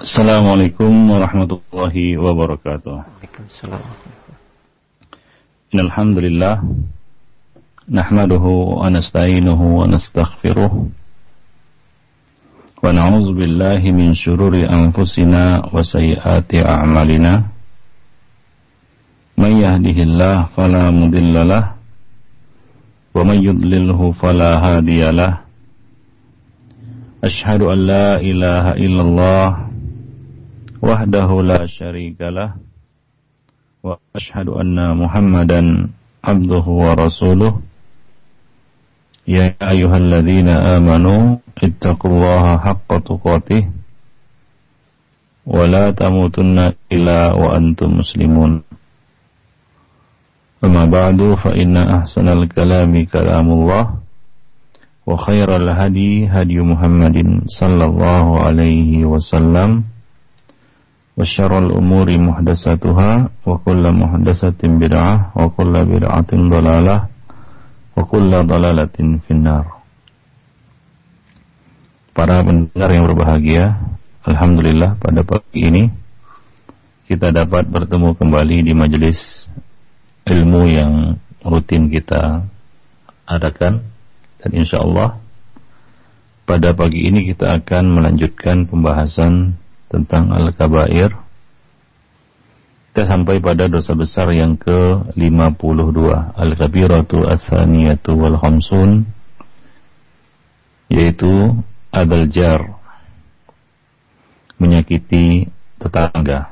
Assalamualaikum warahmatullahi wabarakatuh. Waalaikumsalam. Innalhamdulillah nahmaduhu wa nasta'inuhu wa nastaghfiruh wa na'udzu billahi min shururi anfusina wa sayyiati a'malina. May yahdihillahu fala mudhillalah wa may yudlilhu fala hadiyalah. Ashhadu an la ilaha illallah وحده لا شريك له وأشهد أن محمدا عبده ورسوله يا أيها الذين آمنوا اتقوا الله حق تقاته ولا تموتن إلا وأنتم مسلمون أما بعد فإن أحسن الكلام كلام الله وخير الهدي هدي محمد صلى الله عليه وسلم وشر الأمور محدثاتها وكل محدثة بدعة وكل بدعة ضلالة وكل ضلالة في النار Para pendengar yang berbahagia Alhamdulillah pada pagi ini Kita dapat bertemu kembali di majelis ilmu yang rutin kita adakan Dan insya Allah pada pagi ini kita akan melanjutkan pembahasan tentang Al-Kabair. Kita sampai pada dosa besar yang ke-52. Al-Kabiratu Athaniyatu wal Khamsun yaitu Adal Jar menyakiti tetangga.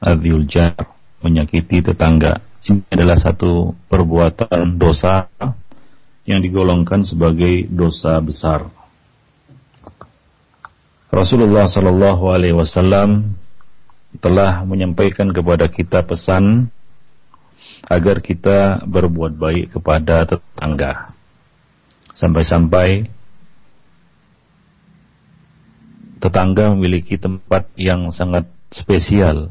Adil Jar menyakiti tetangga. Ini adalah satu perbuatan dosa yang digolongkan sebagai dosa besar Rasulullah Shallallahu Alaihi Wasallam telah menyampaikan kepada kita pesan agar kita berbuat baik kepada tetangga. Sampai-sampai tetangga memiliki tempat yang sangat spesial.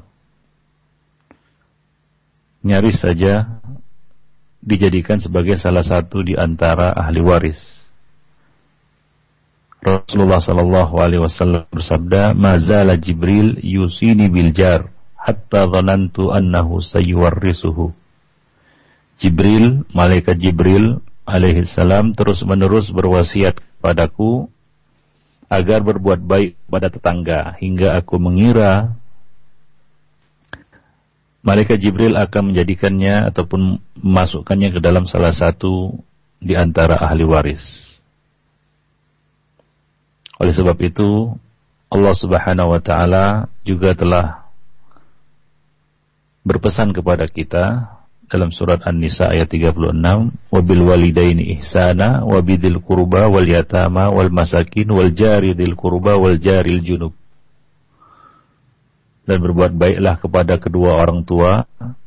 Nyaris saja dijadikan sebagai salah satu di antara ahli waris. Rasulullah Shallallahu Alaihi Wasallam bersabda, "Mazala Jibril yusini bil jar, hatta dhanantu annahu sayuwarrisuhu." Jibril, malaikat Jibril alaihi salam terus menerus berwasiat kepadaku agar berbuat baik pada tetangga hingga aku mengira malaikat Jibril akan menjadikannya ataupun memasukkannya ke dalam salah satu di antara ahli waris. Oleh sebab itu Allah Subhanahu wa taala juga telah berpesan kepada kita dalam surat An-Nisa ayat 36, "Wabil walidaini ihsana wa bidil qurba wal yatama wal masakin wal jari dil qurba wal jaril junub." Dan berbuat baiklah kepada kedua orang tua,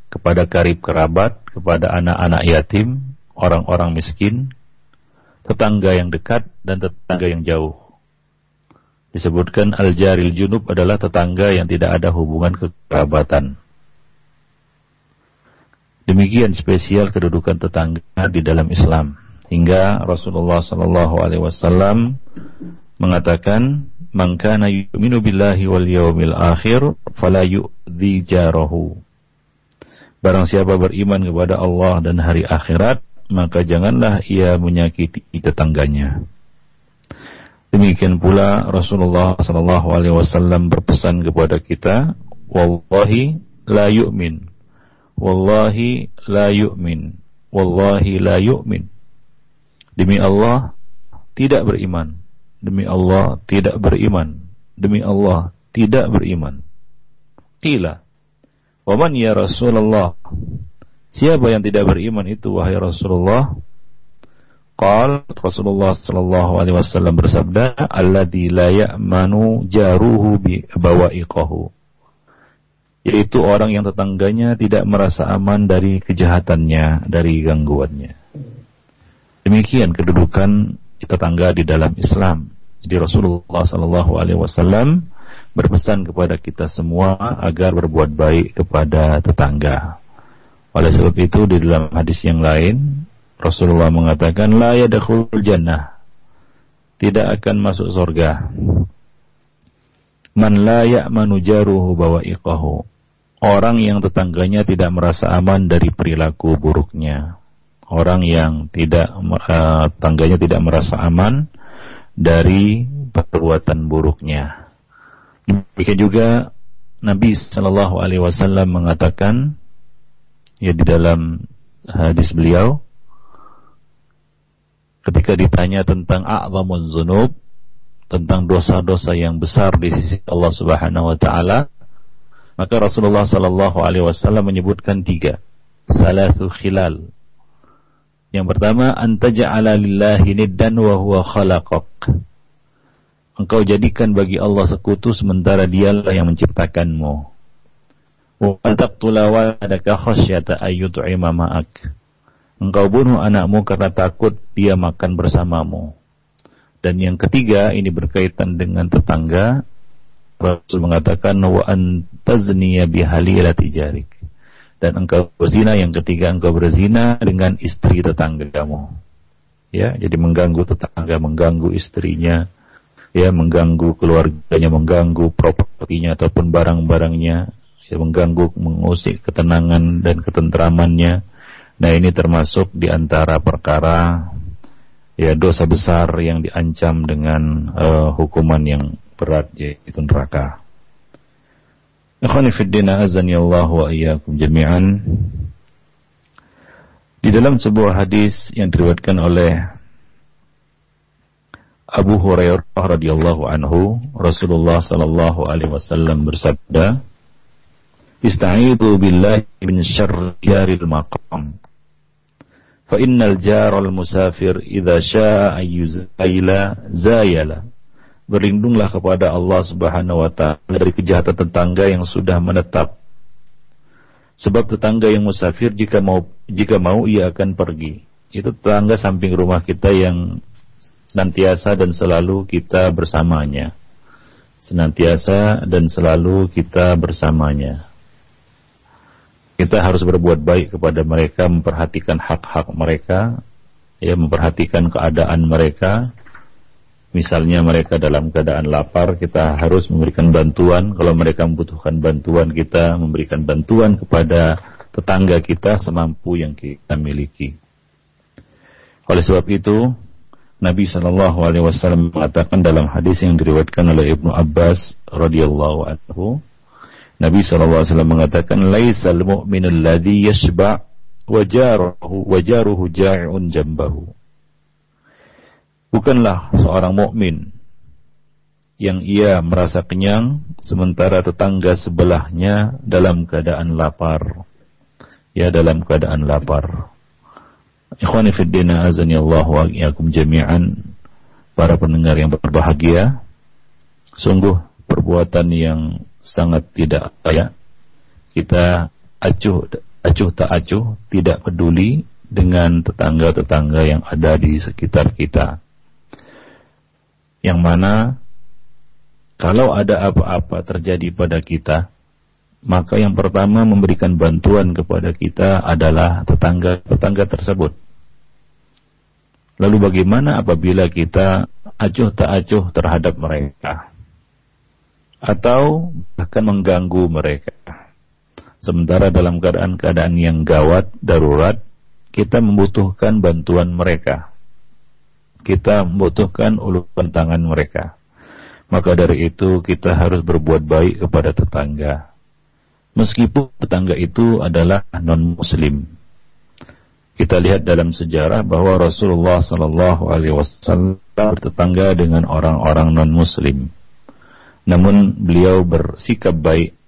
kepada karib kerabat, kepada anak-anak yatim, orang-orang miskin, tetangga yang dekat dan tetangga yang jauh disebutkan al-jaril junub adalah tetangga yang tidak ada hubungan kekerabatan. Demikian spesial kedudukan tetangga di dalam Islam hingga Rasulullah sallallahu alaihi wasallam mengatakan man kana yu'minu billahi wal yawmil akhir fala yu'dhi jarahu. Barang siapa beriman kepada Allah dan hari akhirat, maka janganlah ia menyakiti tetangganya. Demikian pula Rasulullah sallallahu alaihi wasallam berpesan kepada kita, wallahi la yu'min. Wallahi la yu'min. Wallahi la yu'min. Demi Allah tidak beriman. Demi Allah tidak beriman. Demi Allah tidak beriman. Qila. Wa man ya Rasulullah? Siapa yang tidak beriman itu wahai Rasulullah? Qal Rasulullah sallallahu alaihi wasallam bersabda, "Alladzi la ya'manu jaruhu bi bawa'iqahu." Yaitu orang yang tetangganya tidak merasa aman dari kejahatannya, dari gangguannya. Demikian kedudukan tetangga di dalam Islam. Jadi Rasulullah sallallahu alaihi wasallam berpesan kepada kita semua agar berbuat baik kepada tetangga. Oleh sebab itu di dalam hadis yang lain Rasulullah mengatakan la yadkhulul jannah tidak akan masuk surga Man la ya'manu jaruhu bawa'iqahu. Orang yang tetangganya tidak merasa aman dari perilaku buruknya. Orang yang tidak uh, tangganya tidak merasa aman dari perbuatan buruknya. Demikian juga Nabi Shallallahu Alaihi Wasallam mengatakan ya di dalam hadis beliau ketika ditanya tentang a'zamun zunub tentang dosa-dosa yang besar di sisi Allah Subhanahu wa taala maka Rasulullah sallallahu alaihi wasallam menyebutkan tiga. Salatu khilal. Yang pertama antaja'ala lillahi niddan wa huwa khalaqak. Engkau jadikan bagi Allah sekutu sementara dialah yang menciptakanmu. Wa taqtula waladaka khasyata ayyut'ima engkau bunuh anakmu karena takut dia makan bersamamu dan yang ketiga ini berkaitan dengan tetangga. Rasul mengatakan wa antazniya bihalilati jarik. Dan engkau berzina yang ketiga engkau berzina dengan istri tetanggamu. Ya, jadi mengganggu tetangga, mengganggu istrinya, ya mengganggu keluarganya, mengganggu propertinya ataupun barang-barangnya, ya mengganggu, mengusik ketenangan dan ketentramannya. Nah, ini termasuk di antara perkara ya dosa besar yang diancam dengan uh, hukuman yang berat yaitu neraka. Ikhwani fi din azani Allah wa iyyakum jami'an. Di dalam sebuah hadis yang diriwayatkan oleh Abu Hurairah radhiyallahu anhu, Rasulullah sallallahu alaihi wasallam bersabda, "Ista'idhu billahi min syarril maqam." fa innal jaral musafir idza syaa'a ayyuzaila zayala. Berlindunglah kepada Allah Subhanahu wa taala dari kejahatan tetangga yang sudah menetap. Sebab tetangga yang musafir jika mau jika mau ia akan pergi. Itu tetangga samping rumah kita yang senantiasa dan selalu kita bersamanya. Senantiasa dan selalu kita bersamanya kita harus berbuat baik kepada mereka, memperhatikan hak-hak mereka, ya memperhatikan keadaan mereka. Misalnya mereka dalam keadaan lapar, kita harus memberikan bantuan. Kalau mereka membutuhkan bantuan, kita memberikan bantuan kepada tetangga kita semampu yang kita miliki. Oleh sebab itu, Nabi Shallallahu Alaihi Wasallam mengatakan dalam hadis yang diriwayatkan oleh Ibnu Abbas radhiyallahu anhu, Nabi SAW mengatakan laisal mu'minul ladzi yashba wajaruhu wajaruhu ja'iun jambahu. Bukanlah seorang mukmin yang ia merasa kenyang sementara tetangga sebelahnya dalam keadaan lapar. Ya dalam keadaan lapar. Ikhwani fi din azani Allah wa iyyakum jami'an para pendengar yang berbahagia. Sungguh perbuatan yang sangat tidak layak. Kita acuh acuh tak acuh, tidak peduli dengan tetangga-tetangga yang ada di sekitar kita. Yang mana kalau ada apa-apa terjadi pada kita, maka yang pertama memberikan bantuan kepada kita adalah tetangga-tetangga tersebut. Lalu bagaimana apabila kita acuh tak acuh terhadap mereka? Atau bahkan mengganggu mereka. Sementara dalam keadaan-keadaan yang gawat, darurat, kita membutuhkan bantuan mereka. Kita membutuhkan uluran tangan mereka. Maka dari itu kita harus berbuat baik kepada tetangga. Meskipun tetangga itu adalah non-muslim. Kita lihat dalam sejarah bahwa Rasulullah Sallallahu Alaihi Wasallam bertetangga dengan orang-orang non-muslim namun beliau bersikap baik,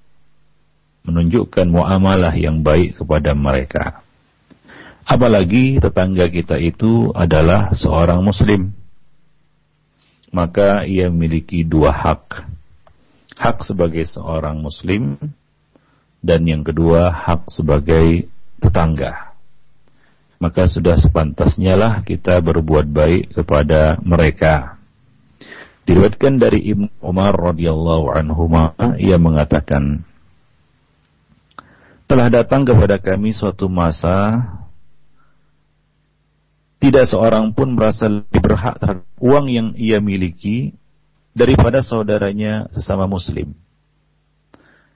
menunjukkan muamalah yang baik kepada mereka. Apalagi tetangga kita itu adalah seorang muslim. Maka ia memiliki dua hak. Hak sebagai seorang muslim dan yang kedua hak sebagai tetangga. Maka sudah sepantasnya lah kita berbuat baik kepada mereka Diriwayatkan dari Ibnu Umar radhiyallahu anhu ia mengatakan telah datang kepada kami suatu masa tidak seorang pun merasa lebih berhak terhadap uang yang ia miliki daripada saudaranya sesama muslim.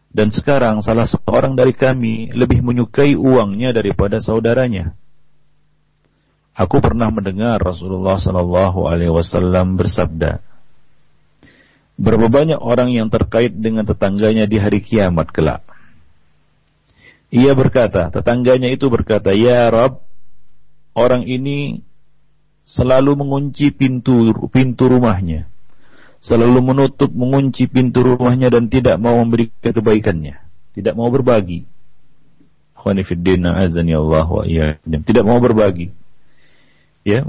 Dan sekarang salah seorang dari kami lebih menyukai uangnya daripada saudaranya. Aku pernah mendengar Rasulullah Sallallahu Alaihi Wasallam bersabda, berapa banyak orang yang terkait dengan tetangganya di hari kiamat kelak. Ia berkata, tetangganya itu berkata, Ya Rob, orang ini selalu mengunci pintu pintu rumahnya selalu menutup, mengunci pintu rumahnya dan tidak mau memberikan kebaikannya, tidak mau berbagi. Allah wa Tidak mau berbagi. Ya,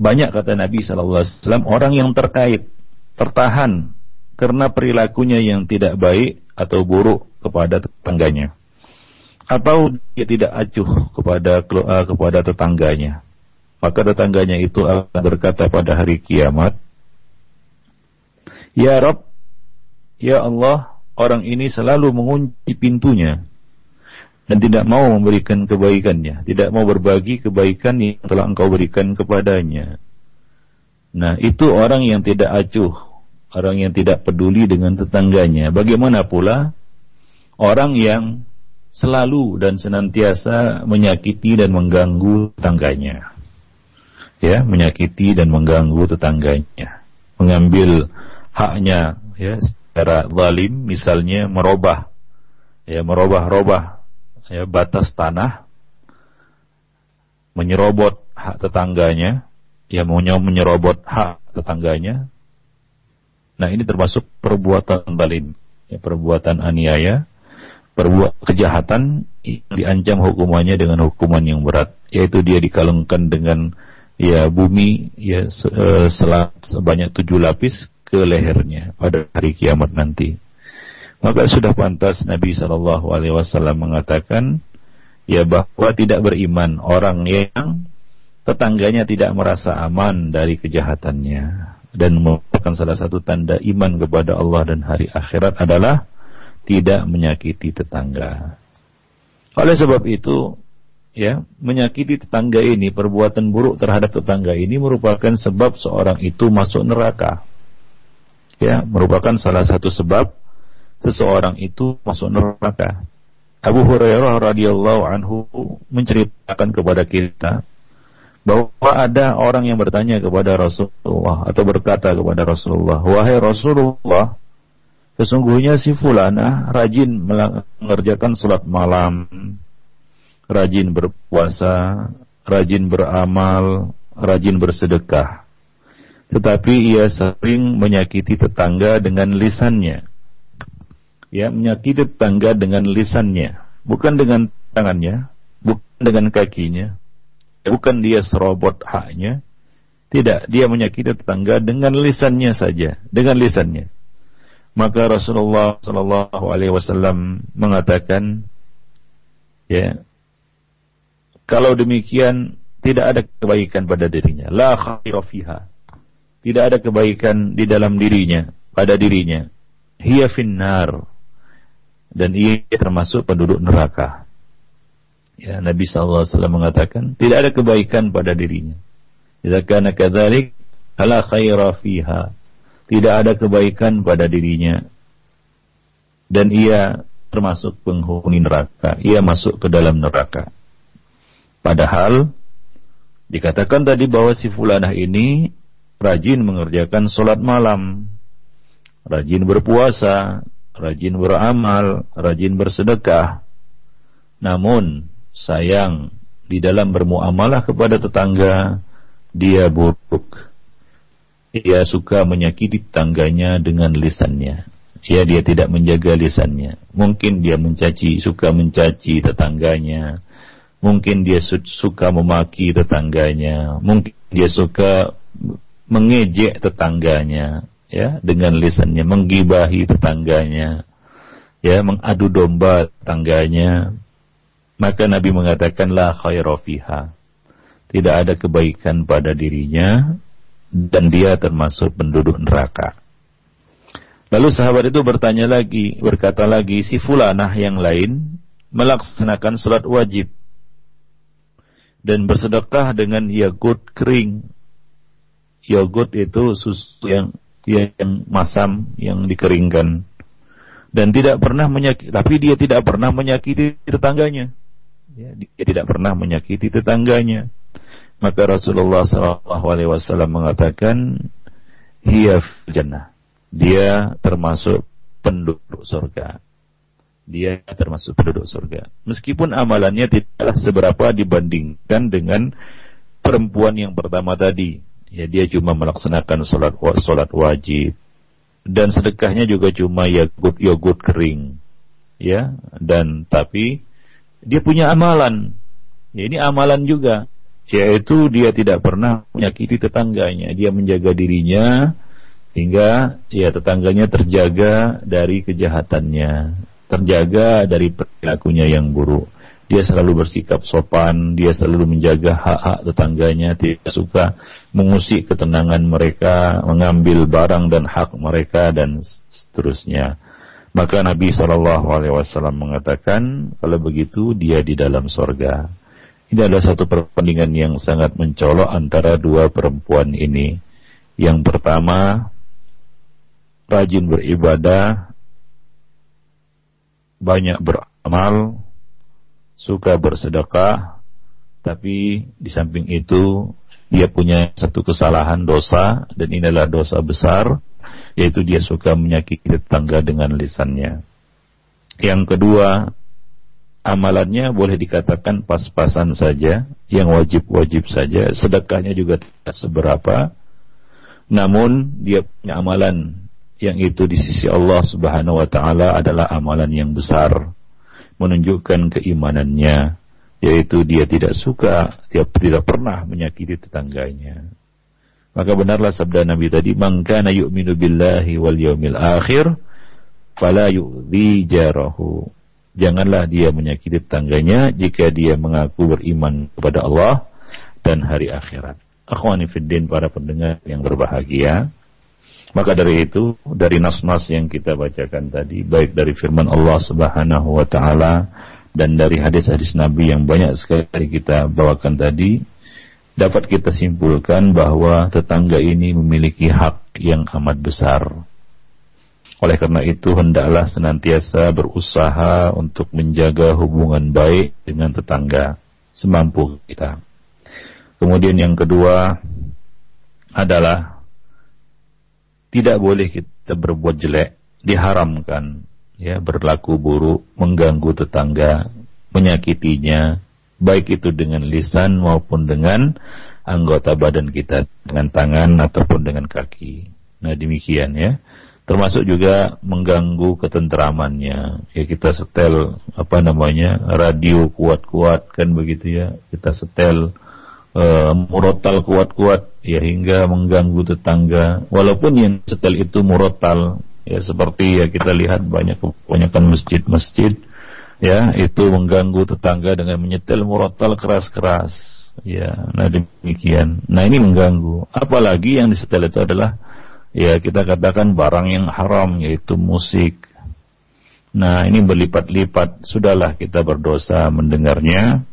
banyak kata Nabi SAW orang yang terkait, tertahan karena perilakunya yang tidak baik atau buruk kepada tetangganya, atau dia tidak acuh kepada eh, kepada tetangganya. Maka tetangganya itu akan berkata pada hari kiamat, Ya Rob, Ya Allah, orang ini selalu mengunci pintunya dan tidak mau memberikan kebaikannya, tidak mau berbagi kebaikan yang telah engkau berikan kepadanya. Nah, itu orang yang tidak acuh, orang yang tidak peduli dengan tetangganya. Bagaimana pula orang yang selalu dan senantiasa menyakiti dan mengganggu tetangganya. Ya, menyakiti dan mengganggu tetangganya. Mengambil haknya ya secara zalim misalnya merubah ya merubah-rubah ya batas tanah menyerobot hak tetangganya ya mau menyerobot hak tetangganya nah ini termasuk perbuatan zalim ya, perbuatan aniaya perbuatan kejahatan diancam hukumannya dengan hukuman yang berat. Yaitu dia dikalungkan dengan ya bumi ya eh, selat sebanyak tujuh lapis ke lehernya pada hari kiamat nanti. Maka sudah pantas Nabi Shallallahu Alaihi Wasallam mengatakan ya bahwa tidak beriman orang yang tetangganya tidak merasa aman dari kejahatannya dan merupakan salah satu tanda iman kepada Allah dan hari akhirat adalah tidak menyakiti tetangga. Oleh sebab itu, ya, menyakiti tetangga ini, perbuatan buruk terhadap tetangga ini merupakan sebab seorang itu masuk neraka ya merupakan salah satu sebab seseorang itu masuk neraka. Abu Hurairah radhiyallahu anhu menceritakan kepada kita bahwa ada orang yang bertanya kepada Rasulullah atau berkata kepada Rasulullah, "Wahai Rasulullah, sesungguhnya si fulana rajin mengerjakan salat malam, rajin berpuasa, rajin beramal, rajin bersedekah tetapi ia sering menyakiti tetangga dengan lisannya. Ya, menyakiti tetangga dengan lisannya, bukan dengan tangannya, bukan dengan kakinya, bukan dia serobot haknya. Tidak, dia menyakiti tetangga dengan lisannya saja, dengan lisannya. Maka Rasulullah Shallallahu Alaihi Wasallam mengatakan, ya, kalau demikian tidak ada kebaikan pada dirinya. La khaira fiha tidak ada kebaikan di dalam dirinya, pada dirinya. Hiya finnar. Dan ia termasuk penduduk neraka. Ya, Nabi SAW mengatakan, tidak ada kebaikan pada dirinya. Jika kana kadzalik, ala khaira fiha. Tidak ada kebaikan pada dirinya. Dan ia termasuk penghuni neraka. Ia masuk ke dalam neraka. Padahal dikatakan tadi bahwa si fulanah ini rajin mengerjakan sholat malam, rajin berpuasa, rajin beramal, rajin bersedekah. Namun, sayang, di dalam bermuamalah kepada tetangga, dia buruk. Ia suka menyakiti tetangganya dengan lisannya. Ya, dia tidak menjaga lisannya. Mungkin dia mencaci, suka mencaci tetangganya. Mungkin dia suka memaki tetangganya. Mungkin dia suka mengejek tetangganya ya dengan lisannya menggibahi tetangganya ya mengadu domba tetangganya maka Nabi mengatakan la khaira fiha. Tidak ada kebaikan pada dirinya dan dia termasuk penduduk neraka. Lalu sahabat itu bertanya lagi berkata lagi si fulanah yang lain melaksanakan salat wajib dan bersedekah dengan yagut kering. Yogurt itu susu yang yang masam yang dikeringkan. Dan tidak pernah menyakiti tapi dia tidak pernah menyakiti tetangganya ya, dia tidak pernah menyakiti tetangganya. Maka Rasulullah SAW mengatakan hiya jannah. Dia termasuk penduduk surga. Dia termasuk penduduk surga. Meskipun amalannya tidaklah seberapa dibandingkan dengan perempuan yang pertama tadi. Ya dia cuma melaksanakan sholat sholat wajib. Dan sedekahnya juga cuma yogurt yogurt kering. Ya dan tapi dia punya amalan. Ya ini amalan juga. Yaitu dia tidak pernah menyakiti tetangganya. Dia menjaga dirinya hingga ya tetangganya terjaga dari kejahatannya. Terjaga dari perilakunya yang buruk. Dia selalu bersikap sopan, dia selalu menjaga hak-hak tetangganya, tidak suka mengusik ketenangan mereka, mengambil barang dan hak mereka dan seterusnya. Maka Nabi Shallallahu Alaihi Wasallam mengatakan, kalau begitu dia di dalam sorga. Ini adalah satu perbandingan yang sangat mencolok antara dua perempuan ini. Yang pertama, rajin beribadah, banyak beramal, suka bersedekah, tapi di samping itu dia punya satu kesalahan dosa dan ini adalah dosa besar, yaitu dia suka menyakiti tetangga dengan lisannya. Yang kedua, amalannya boleh dikatakan pas-pasan saja, yang wajib-wajib saja, sedekahnya juga tidak seberapa, namun dia punya amalan yang itu di sisi Allah Subhanahu wa taala adalah amalan yang besar menunjukkan keimanannya yaitu dia tidak suka dia tidak pernah menyakiti tetangganya maka benarlah sabda Nabi tadi man kana yu'minu billahi wal yaumil akhir fala yu'dhi jarahu. Janganlah dia menyakiti tetangganya jika dia mengaku beriman kepada Allah dan hari akhirat. Akhwani fiddin para pendengar yang berbahagia. Maka dari itu, dari nas-nas yang kita bacakan tadi, baik dari firman Allah Subhanahu wa taala dan dari hadis-hadis Nabi yang banyak sekali kita bawakan tadi, dapat kita simpulkan bahwa tetangga ini memiliki hak yang amat besar. Oleh karena itu, hendaklah senantiasa berusaha untuk menjaga hubungan baik dengan tetangga semampu kita. Kemudian yang kedua adalah tidak boleh kita berbuat jelek, diharamkan ya berlaku buruk, mengganggu tetangga, menyakitinya, baik itu dengan lisan maupun dengan anggota badan kita dengan tangan ataupun dengan kaki. Nah, demikian ya. Termasuk juga mengganggu ketentramannya. Ya kita setel apa namanya? radio kuat-kuat kan begitu ya. Kita setel uh, murotal kuat-kuat ya hingga mengganggu tetangga walaupun yang setel itu murotal ya seperti ya kita lihat banyak kebanyakan masjid-masjid ya itu mengganggu tetangga dengan menyetel murotal keras-keras ya nah demikian nah ini mengganggu apalagi yang disetel itu adalah ya kita katakan barang yang haram yaitu musik nah ini berlipat-lipat sudahlah kita berdosa mendengarnya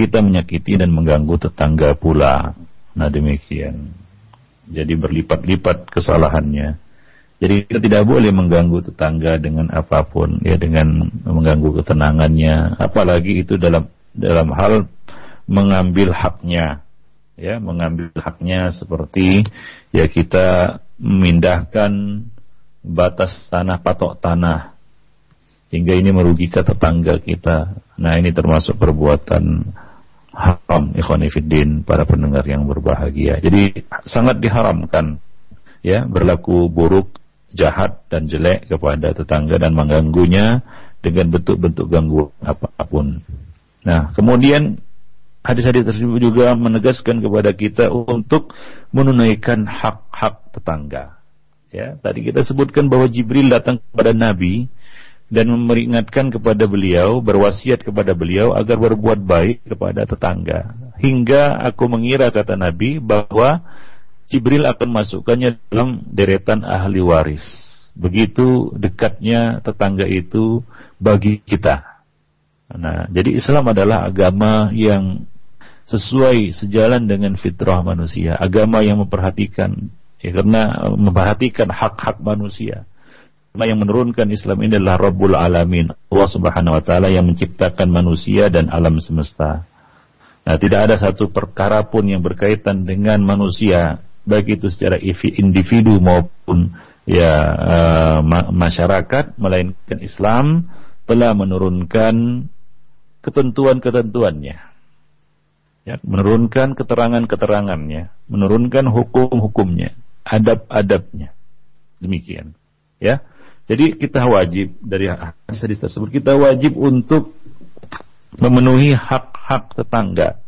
kita menyakiti dan mengganggu tetangga pula. Nah demikian. Jadi berlipat-lipat kesalahannya. Jadi kita tidak boleh mengganggu tetangga dengan apa pun, ya dengan mengganggu ketenangannya, apalagi itu dalam dalam hal mengambil haknya, ya mengambil haknya seperti ya kita memindahkan batas tanah patok tanah hingga ini merugikan tetangga kita. Nah ini termasuk perbuatan haram ikhwanifiddin para pendengar yang berbahagia. Jadi sangat diharamkan ya berlaku buruk, jahat dan jelek kepada tetangga dan mengganggunya dengan bentuk-bentuk gangguan apa pun. Nah, kemudian hadis-hadis tersebut juga menegaskan kepada kita untuk menunaikan hak-hak tetangga. Ya, tadi kita sebutkan bahwa Jibril datang kepada Nabi dan memperingatkan kepada beliau, berwasiat kepada beliau agar berbuat baik kepada tetangga. Hingga aku mengira kata Nabi bahwa Jibril akan masukkannya dalam deretan ahli waris. Begitu dekatnya tetangga itu bagi kita. Nah, jadi Islam adalah agama yang sesuai sejalan dengan fitrah manusia, agama yang memperhatikan Ya, karena memperhatikan hak-hak manusia. Karena yang menurunkan Islam ini adalah Rabbul Alamin. Allah Subhanahu wa taala yang menciptakan manusia dan alam semesta. Nah, tidak ada satu perkara pun yang berkaitan dengan manusia, baik itu secara individu maupun ya uh, masyarakat, melainkan Islam telah menurunkan ketentuan-ketentuannya. Ya, menurunkan keterangan-keterangannya, menurunkan hukum-hukumnya adab-adabnya. Demikian. Ya. Jadi kita wajib dari hadis tersebut kita wajib untuk memenuhi hak-hak tetangga.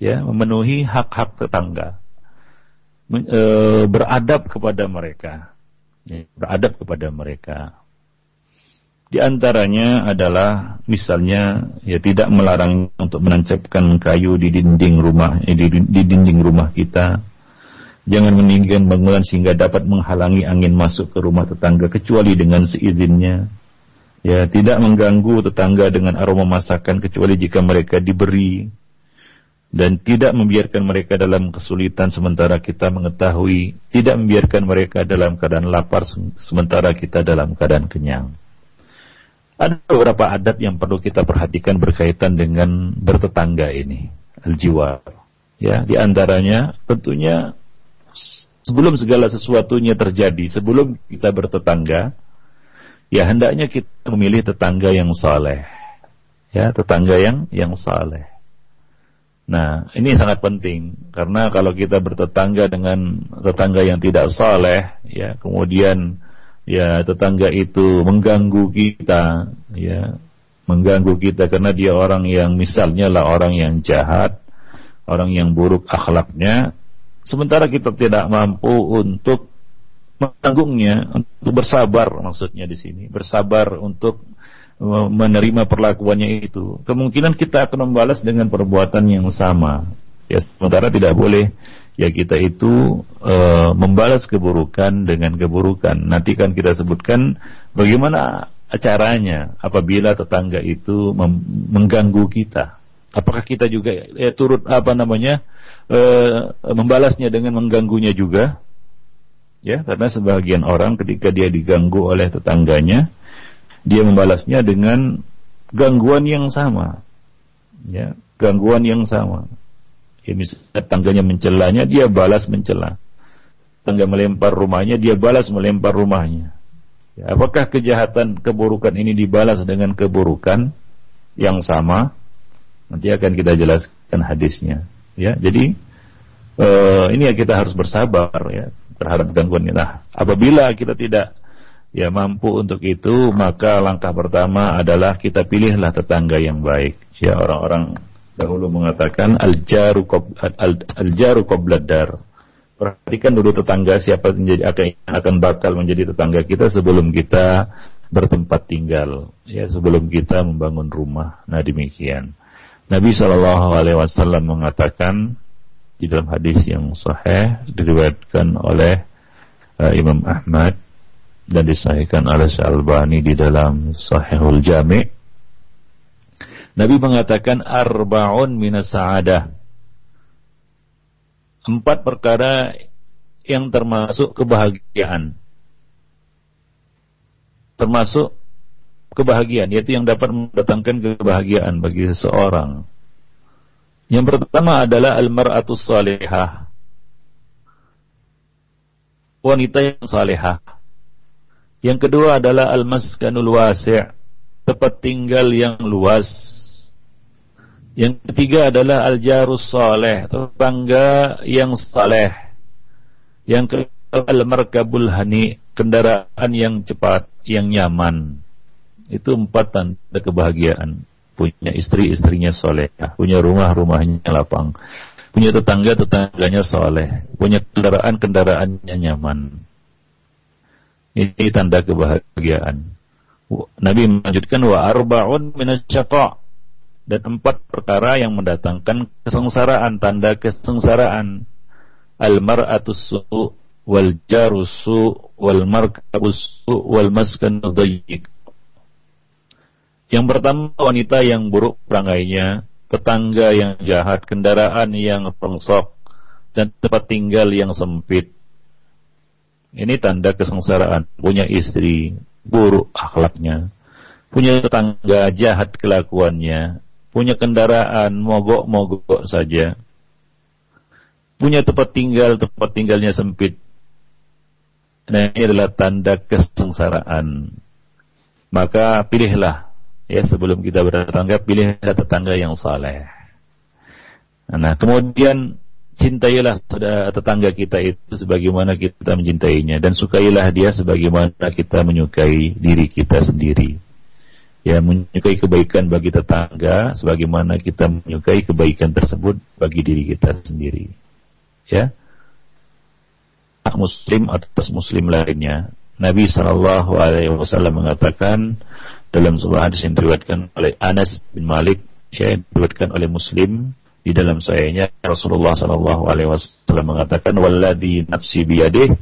Ya, memenuhi hak-hak tetangga. E, beradab kepada mereka. Ya, beradab kepada mereka. Di antaranya adalah misalnya ya tidak melarang untuk menancapkan kayu di dinding rumah eh, di, di dinding rumah kita Jangan meninggikan bangunan sehingga dapat menghalangi angin masuk ke rumah tetangga kecuali dengan seizinnya. Ya, tidak mengganggu tetangga dengan aroma masakan kecuali jika mereka diberi dan tidak membiarkan mereka dalam kesulitan sementara kita mengetahui, tidak membiarkan mereka dalam keadaan lapar sementara kita dalam keadaan kenyang. Ada beberapa adat yang perlu kita perhatikan berkaitan dengan bertetangga ini, al-jiwar. Ya, di antaranya tentunya sebelum segala sesuatunya terjadi, sebelum kita bertetangga, ya hendaknya kita memilih tetangga yang saleh. Ya, tetangga yang yang saleh. Nah, ini sangat penting. Karena kalau kita bertetangga dengan tetangga yang tidak saleh, ya, kemudian ya tetangga itu mengganggu kita, ya, mengganggu kita karena dia orang yang misalnya lah orang yang jahat, orang yang buruk akhlaknya, Sementara kita tidak mampu untuk menanggungnya, untuk bersabar maksudnya di sini, bersabar untuk menerima perlakuannya itu. Kemungkinan kita akan membalas dengan perbuatan yang sama. Ya, sementara tidak boleh ya kita itu e, membalas keburukan dengan keburukan. Nanti kan kita sebutkan bagaimana caranya apabila tetangga itu mengganggu kita. Apakah kita juga ya, turut apa namanya e, membalasnya dengan mengganggunya juga? Ya, karena sebagian orang ketika dia diganggu oleh tetangganya, dia membalasnya dengan gangguan yang sama. Ya, gangguan yang sama. Ya, misalnya tetangganya mencelanya, dia balas mencela. Tetangga melempar rumahnya, dia balas melempar rumahnya. Ya, apakah kejahatan keburukan ini dibalas dengan keburukan yang sama? Nanti akan kita jelaskan hadisnya. Ya, jadi uh, ini ya kita harus bersabar ya terhadap gangguan ini. Nah, apabila kita tidak ya mampu untuk itu, maka langkah pertama adalah kita pilihlah tetangga yang baik. Ya orang-orang dahulu mengatakan al-jaru al-jaru qabladar. Perhatikan dulu tetangga siapa menjadi akan, akan bakal menjadi tetangga kita sebelum kita bertempat tinggal, ya sebelum kita membangun rumah. Nah demikian. Nabi Shallallahu Alaihi Wasallam mengatakan di dalam hadis yang sahih diriwayatkan oleh uh, Imam Ahmad dan disahihkan oleh Syalbani di dalam Sahihul Jami' Nabi mengatakan arbaun minas sa'adah empat perkara yang termasuk kebahagiaan termasuk kebahagiaan yaitu yang dapat mendatangkan kebahagiaan bagi seseorang yang pertama adalah al-mar'atus salihah. Wanita yang salihah. Yang kedua adalah al-maskanul wasi', tempat tinggal yang luas. Yang ketiga adalah al-jarus saleh, tetangga yang saleh. Yang kedua al-markabul hani, kendaraan yang cepat, yang nyaman. Itu empat tanda kebahagiaan punya istri istrinya soleh, punya rumah rumahnya lapang, punya tetangga tetangganya soleh, punya kendaraan kendaraannya nyaman. Ini tanda kebahagiaan. Nabi melanjutkan wa arbaun minasyaqa dan empat perkara yang mendatangkan kesengsaraan, tanda kesengsaraan. Al-mar'atus su' wal jarusu wal markabus su' wal maskan dhayyiq yang pertama wanita yang buruk perangainya, tetangga yang jahat, kendaraan yang rongsok, dan tempat tinggal yang sempit. Ini tanda kesengsaraan. Punya istri buruk akhlaknya, punya tetangga jahat kelakuannya, punya kendaraan mogok-mogok saja, punya tempat tinggal, tempat tinggalnya sempit. Nah, ini adalah tanda kesengsaraan. Maka pilihlah ya sebelum kita bertetangga, pilihlah tetangga yang saleh. Nah, kemudian cintailah tetangga kita itu sebagaimana kita mencintainya dan sukailah dia sebagaimana kita menyukai diri kita sendiri ya menyukai kebaikan bagi tetangga sebagaimana kita menyukai kebaikan tersebut bagi diri kita sendiri. Ya. Muslim atas muslim lainnya. Nabi Shallallahu alaihi wasallam mengatakan dalam sebuah hadis yang diriwayatkan oleh Anas bin Malik ya diriwayatkan oleh Muslim di dalam sayanya Rasulullah Shallallahu alaihi wasallam mengatakan walladzi nafsi biyadihi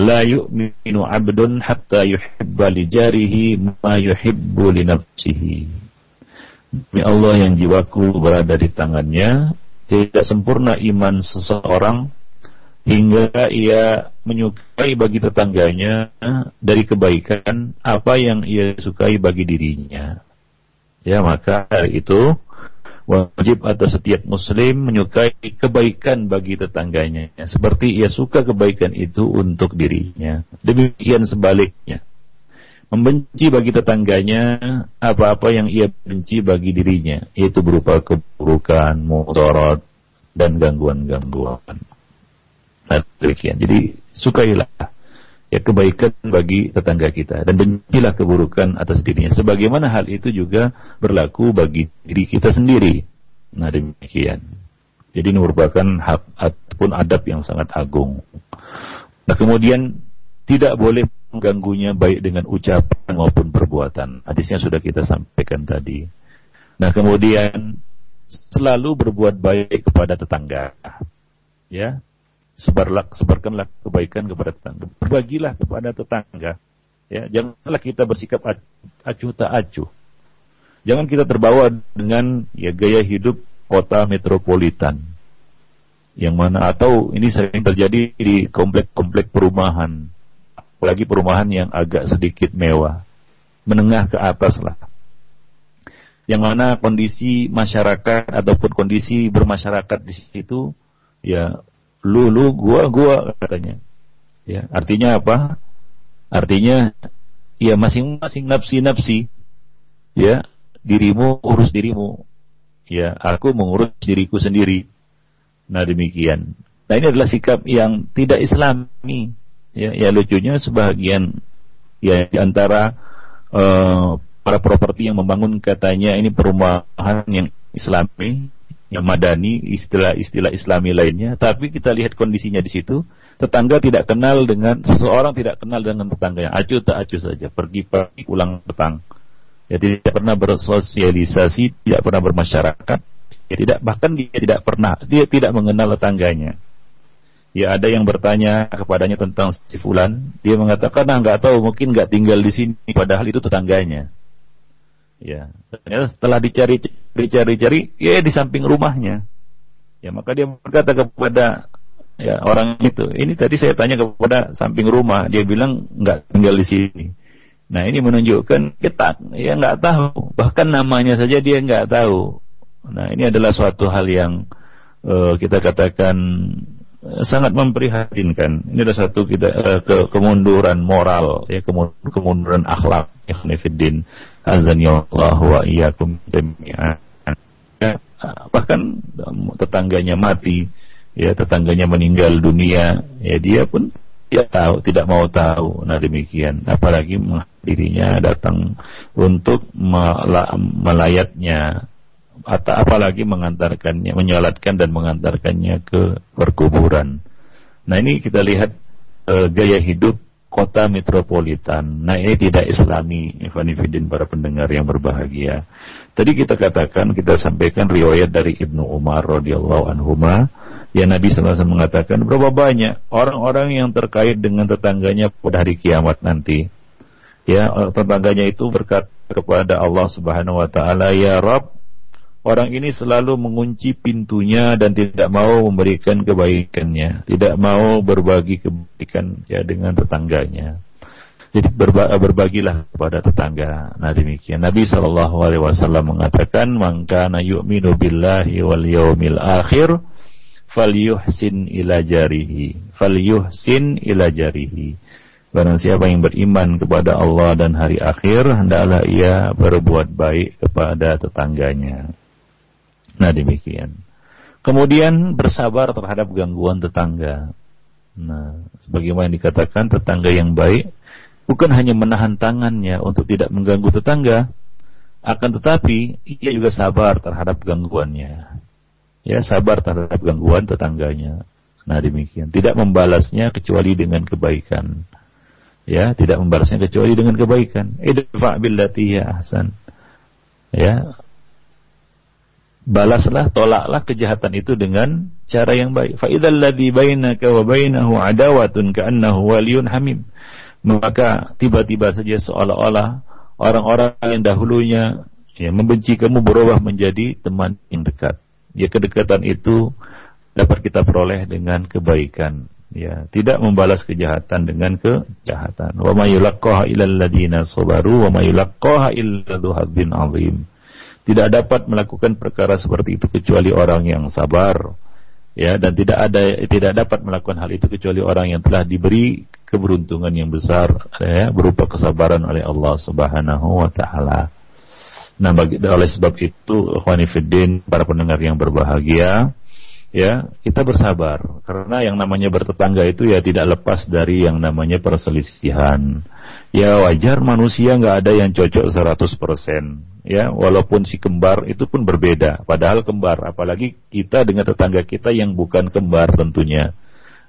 la yu'minu 'abdun hatta yuhibba li jarihi ma yuhibbu li nafsihi. Demi Allah yang jiwaku berada di tangannya, tidak sempurna iman seseorang hingga ia menyukai bagi tetangganya dari kebaikan apa yang ia sukai bagi dirinya. Ya, maka dari itu wajib atas setiap muslim menyukai kebaikan bagi tetangganya. Seperti ia suka kebaikan itu untuk dirinya. Demikian sebaliknya. Membenci bagi tetangganya apa-apa yang ia benci bagi dirinya. Yaitu berupa keburukan mudarat dan gangguan-gangguan. Nah, demikian. Jadi sukailah ya kebaikan bagi tetangga kita dan bencilah keburukan atas dirinya. Sebagaimana hal itu juga berlaku bagi diri kita sendiri. Nah demikian. Jadi ini merupakan hak ataupun adab yang sangat agung. Nah kemudian tidak boleh mengganggunya baik dengan ucapan maupun perbuatan. Hadisnya sudah kita sampaikan tadi. Nah kemudian selalu berbuat baik kepada tetangga. Ya, sebarlah sebarkanlah kebaikan kepada tetangga. Berbagilah kepada tetangga. Ya janganlah kita bersikap acuh tak acuh. Jangan kita terbawa dengan ya gaya hidup kota metropolitan. Yang mana atau ini sering terjadi di komplek-komplek perumahan. Apalagi perumahan yang agak sedikit mewah. Menengah ke atas lah. Yang mana kondisi masyarakat ataupun kondisi bermasyarakat di situ ya lu lu gua gua katanya. Ya artinya apa? Artinya ya masing-masing nafsi-nafsi ya dirimu urus dirimu. Ya aku mengurus diriku sendiri. Nah demikian. Nah ini adalah sikap yang tidak islami. Ya ya lucunya sebagian ya di antara uh, para properti yang membangun katanya ini perumahan yang islami yang madani, istilah-istilah Islami lainnya, tapi kita lihat kondisinya di situ, tetangga tidak kenal dengan seseorang tidak kenal dengan tetangganya, acuh tak acuh saja, pergi pagi pulang petang. Ya tidak pernah bersosialisasi, tidak pernah bermasyarakat, ya tidak bahkan dia tidak pernah, dia tidak mengenal tetangganya. Ya ada yang bertanya kepadanya tentang si fulan, dia mengatakan nah nggak tahu, mungkin nggak tinggal di sini, padahal itu tetangganya. Ya, ternyata setelah dicari dicari-cari, ya di samping rumahnya. Ya, maka dia berkata kepada ya orang itu, ini tadi saya tanya kepada samping rumah, dia bilang nggak tinggal di sini. Nah, ini menunjukkan kita ya nggak tahu, bahkan namanya saja dia nggak tahu. Nah, ini adalah suatu hal yang uh, kita katakan sangat memprihatinkan. Ini adalah satu kita uh, ke, kemunduran moral, ya kemunduran akhlak, ikhnifiddin, azani Allah wa iyyakum jami'an. Ya, bahkan tetangganya mati, ya tetangganya meninggal dunia, ya dia pun dia tahu tidak mau tahu. Nah demikian, apalagi dirinya datang untuk melayatnya atau apalagi mengantarkannya, menyolatkan dan mengantarkannya ke perkuburan. Nah ini kita lihat e, gaya hidup kota metropolitan. Nah ini tidak islami, Ivanifidin para pendengar yang berbahagia. Tadi kita katakan, kita sampaikan riwayat dari Ibnu Umar radhiyallahu anhu ya Nabi SAW mengatakan berapa banyak orang-orang yang terkait dengan tetangganya pada hari kiamat nanti. Ya, tetangganya itu berkata kepada Allah Subhanahu wa taala, "Ya Rabb, orang ini selalu mengunci pintunya dan tidak mau memberikan kebaikannya, tidak mau berbagi kebaikan ya dengan tetangganya. Jadi berba berbagilah kepada tetangga. Nah demikian. Nabi Shallallahu Alaihi Wasallam mengatakan, "Maka yu'minu billahi wal yaumil akhir, falyuhsin ila jarihi, falyuhsin ila jarihi." Barang siapa yang beriman kepada Allah dan hari akhir, hendaklah ia berbuat baik kepada tetangganya. Nah demikian. Kemudian bersabar terhadap gangguan tetangga. Nah, sebagaimana dikatakan tetangga yang baik bukan hanya menahan tangannya untuk tidak mengganggu tetangga, akan tetapi ia juga sabar terhadap gangguannya. Ya, sabar terhadap gangguan tetangganya. Nah, demikian. Tidak membalasnya kecuali dengan kebaikan. Ya, tidak membalasnya kecuali dengan kebaikan. Idfa billati ya ahsan. Ya, balaslah, tolaklah kejahatan itu dengan cara yang baik. Fa idzal ladzi bainaka wa bainahu adawatun ka'annahu waliyun hamim. Maka tiba-tiba saja seolah-olah orang-orang yang dahulunya ya, membenci kamu berubah menjadi teman yang dekat. Ya kedekatan itu dapat kita peroleh dengan kebaikan. Ya, tidak membalas kejahatan dengan kejahatan. Wa may yulaqqaha illal ladzina sabaru wa may yulaqqaha illa dzul 'azim tidak dapat melakukan perkara seperti itu kecuali orang yang sabar ya dan tidak ada tidak dapat melakukan hal itu kecuali orang yang telah diberi keberuntungan yang besar ya berupa kesabaran oleh Allah Subhanahu wa taala. Nah, bagi, oleh sebab itu, ikhwani para pendengar yang berbahagia, ya, kita bersabar. Karena yang namanya bertetangga itu ya tidak lepas dari yang namanya perselisihan. Ya wajar manusia nggak ada yang cocok 100% ya walaupun si kembar itu pun berbeda. Padahal kembar apalagi kita dengan tetangga kita yang bukan kembar tentunya.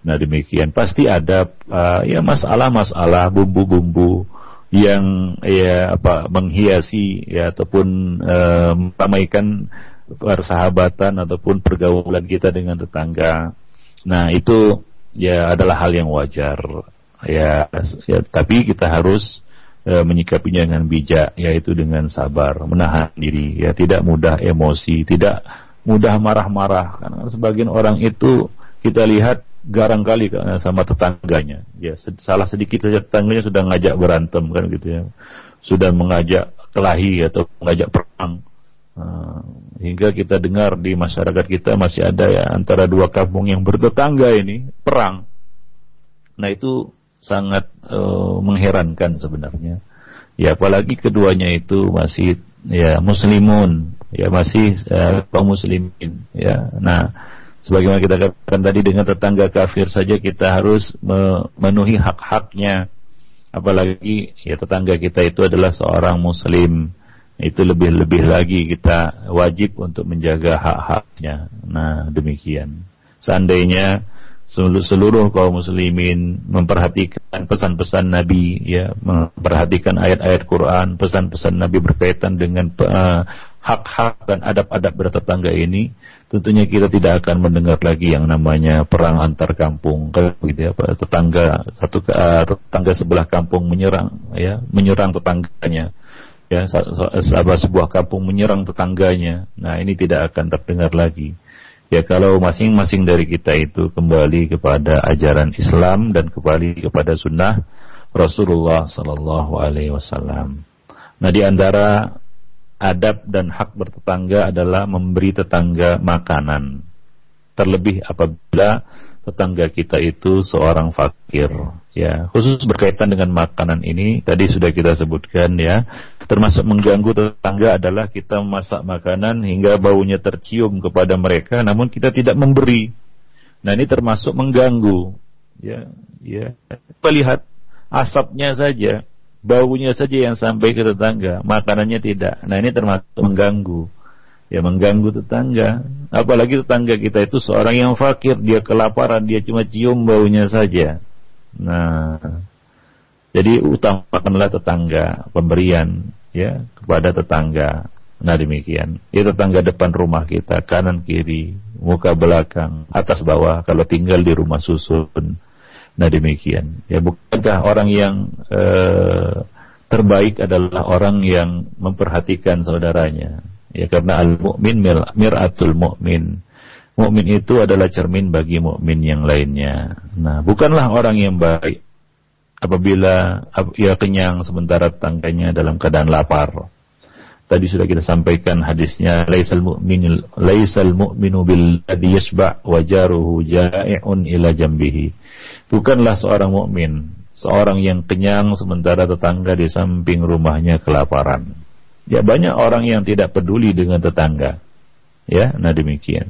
Nah demikian. Pasti ada uh, ya masalah-masalah bumbu-bumbu yang ya apa menghiasi ya ataupun uh, meramaikan persahabatan ataupun pergaulan kita dengan tetangga. Nah itu ya adalah hal yang wajar. Ya, ya tapi kita harus e, menyikapinya dengan bijak yaitu dengan sabar menahan diri. Ya tidak mudah emosi tidak mudah marah-marah. Karena sebagian orang itu kita lihat garang kali sama tetangganya. Ya salah sedikit saja tetangganya sudah ngajak berantem kan gitu ya. Sudah mengajak kelahi atau mengajak perang hingga kita dengar di masyarakat kita masih ada ya antara dua kampung yang bertetangga ini perang nah itu sangat uh, mengherankan sebenarnya. Ya apalagi keduanya itu masih ya muslimun, ya masih uh, kaum muslimin ya. Nah, sebagaimana kita katakan tadi dengan tetangga kafir saja kita harus memenuhi hak-haknya. Apalagi ya tetangga kita itu adalah seorang muslim. Itu lebih-lebih lagi kita wajib untuk menjaga hak-haknya. Nah, demikian. Seandainya seluruh kaum muslimin memperhatikan pesan-pesan Nabi ya memperhatikan ayat-ayat Quran pesan-pesan Nabi berkaitan dengan uh, hak-hak dan adab-adab bertetangga ini tentunya kita tidak akan mendengar lagi yang namanya perang antar kampung gitu ya tetangga satu uh, tetangga sebelah kampung menyerang ya menyerang tetangganya ya sahabat sebuah kampung menyerang tetangganya nah ini tidak akan terdengar lagi Ya kalau masing-masing dari kita itu kembali kepada ajaran Islam dan kembali kepada sunnah Rasulullah Sallallahu Alaihi Wasallam. Nah di antara adab dan hak bertetangga adalah memberi tetangga makanan. Terlebih apabila tetangga kita itu seorang fakir ya. Khusus berkaitan dengan makanan ini tadi sudah kita sebutkan ya. Termasuk mengganggu tetangga adalah kita memasak makanan hingga baunya tercium kepada mereka namun kita tidak memberi. Nah ini termasuk mengganggu ya ya. Kita lihat asapnya saja baunya saja yang sampai ke tetangga makanannya tidak. Nah ini termasuk mengganggu ya mengganggu tetangga. Apalagi tetangga kita itu seorang yang fakir, dia kelaparan, dia cuma cium baunya saja. Nah, jadi utamakanlah tetangga, pemberian ya kepada tetangga. Nah demikian. Ya tetangga depan rumah kita, kanan kiri, muka belakang, atas bawah. Kalau tinggal di rumah susun. Nah demikian. Ya bukankah orang yang eh, terbaik adalah orang yang memperhatikan saudaranya Ya karena al-mu'min mir'atul mu'min. Mukmin itu adalah cermin bagi mukmin yang lainnya. Nah, bukanlah orang yang baik apabila ia kenyang sementara tetangganya dalam keadaan lapar. Tadi sudah kita sampaikan hadisnya laisal mu'minu laisal mu'minu bil ladzi yashba' wa jaruhu ja'i'un ila jambihi. Bukanlah seorang mukmin seorang yang kenyang sementara tetangga di samping rumahnya kelaparan. Ya banyak orang yang tidak peduli dengan tetangga. Ya, nah demikian.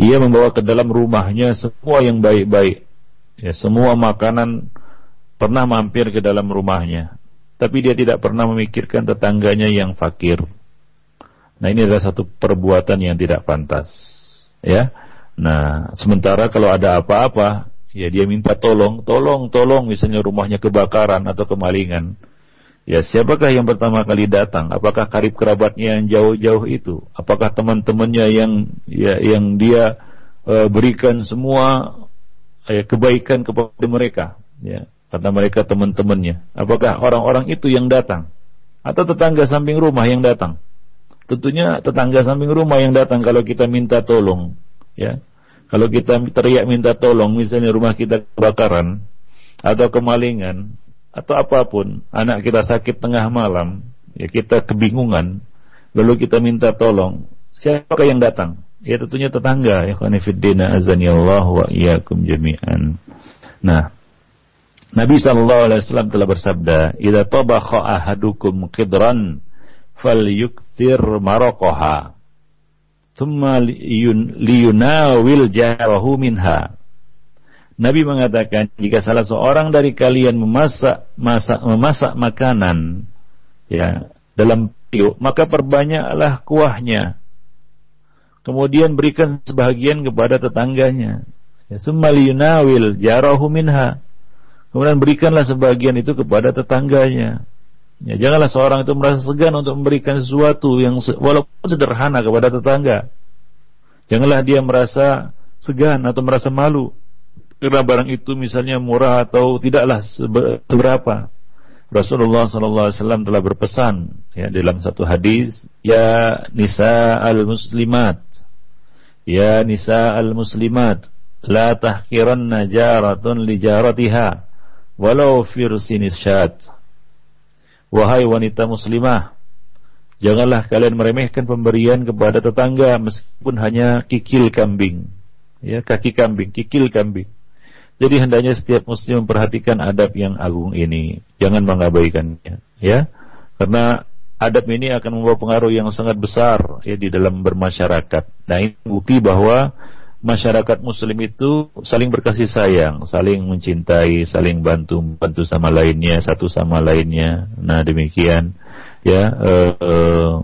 Ia membawa ke dalam rumahnya semua yang baik-baik. Ya, semua makanan pernah mampir ke dalam rumahnya. Tapi dia tidak pernah memikirkan tetangganya yang fakir. Nah, ini adalah satu perbuatan yang tidak pantas. Ya. Nah, sementara kalau ada apa-apa, ya dia minta tolong, tolong, tolong misalnya rumahnya kebakaran atau kemalingan Ya siapakah yang pertama kali datang? Apakah karib kerabatnya yang jauh-jauh itu? Apakah teman-temannya yang ya, yang dia uh, berikan semua uh, kebaikan kepada mereka? Ya, karena mereka teman-temannya. Apakah orang-orang itu yang datang? Atau tetangga samping rumah yang datang? Tentunya tetangga samping rumah yang datang kalau kita minta tolong. Ya, kalau kita teriak minta tolong, misalnya rumah kita kebakaran atau kemalingan, atau apa pun, anak kita sakit tengah malam, ya kita kebingungan, lalu kita minta tolong, siapakah yang datang? Ya tentunya tetangga, ya khanifiddina azani Allah wa iyyakum jami'an. Nah, Nabi sallallahu alaihi wasallam telah bersabda, "Idza tabakha ahadukum qidran falyukthir maraqaha." Thumma liyunawil jarahu minha Nabi mengatakan jika salah seorang dari kalian memasak masak memasak makanan ya dalam periuk maka perbanyaklah kuahnya. Kemudian berikan sebahagian kepada tetangganya. Ya, Sumaliyunawil jarahu. Kemudian berikanlah sebagian itu kepada tetangganya. Ya, janganlah seorang itu merasa segan untuk memberikan sesuatu yang walaupun sederhana kepada tetangga. Janganlah dia merasa segan atau merasa malu karena barang itu misalnya murah atau tidaklah seberapa. Rasulullah SAW telah berpesan ya dalam satu hadis, ya nisa al muslimat, ya nisa al muslimat, la tahkiranna jaratun li jaratiha, walau firsinis syat. Wahai wanita muslimah, janganlah kalian meremehkan pemberian kepada tetangga meskipun hanya kikil kambing, ya kaki kambing, kikil kambing. Jadi hendaknya setiap muslim memperhatikan adab yang agung ini, jangan mengabaikannya, ya. Karena adab ini akan membawa pengaruh yang sangat besar ya di dalam bermasyarakat. Nah, ini bukti bahwa masyarakat muslim itu saling berkasih sayang, saling mencintai, saling bantu bantu sama lainnya, satu sama lainnya. Nah, demikian ya uh, uh,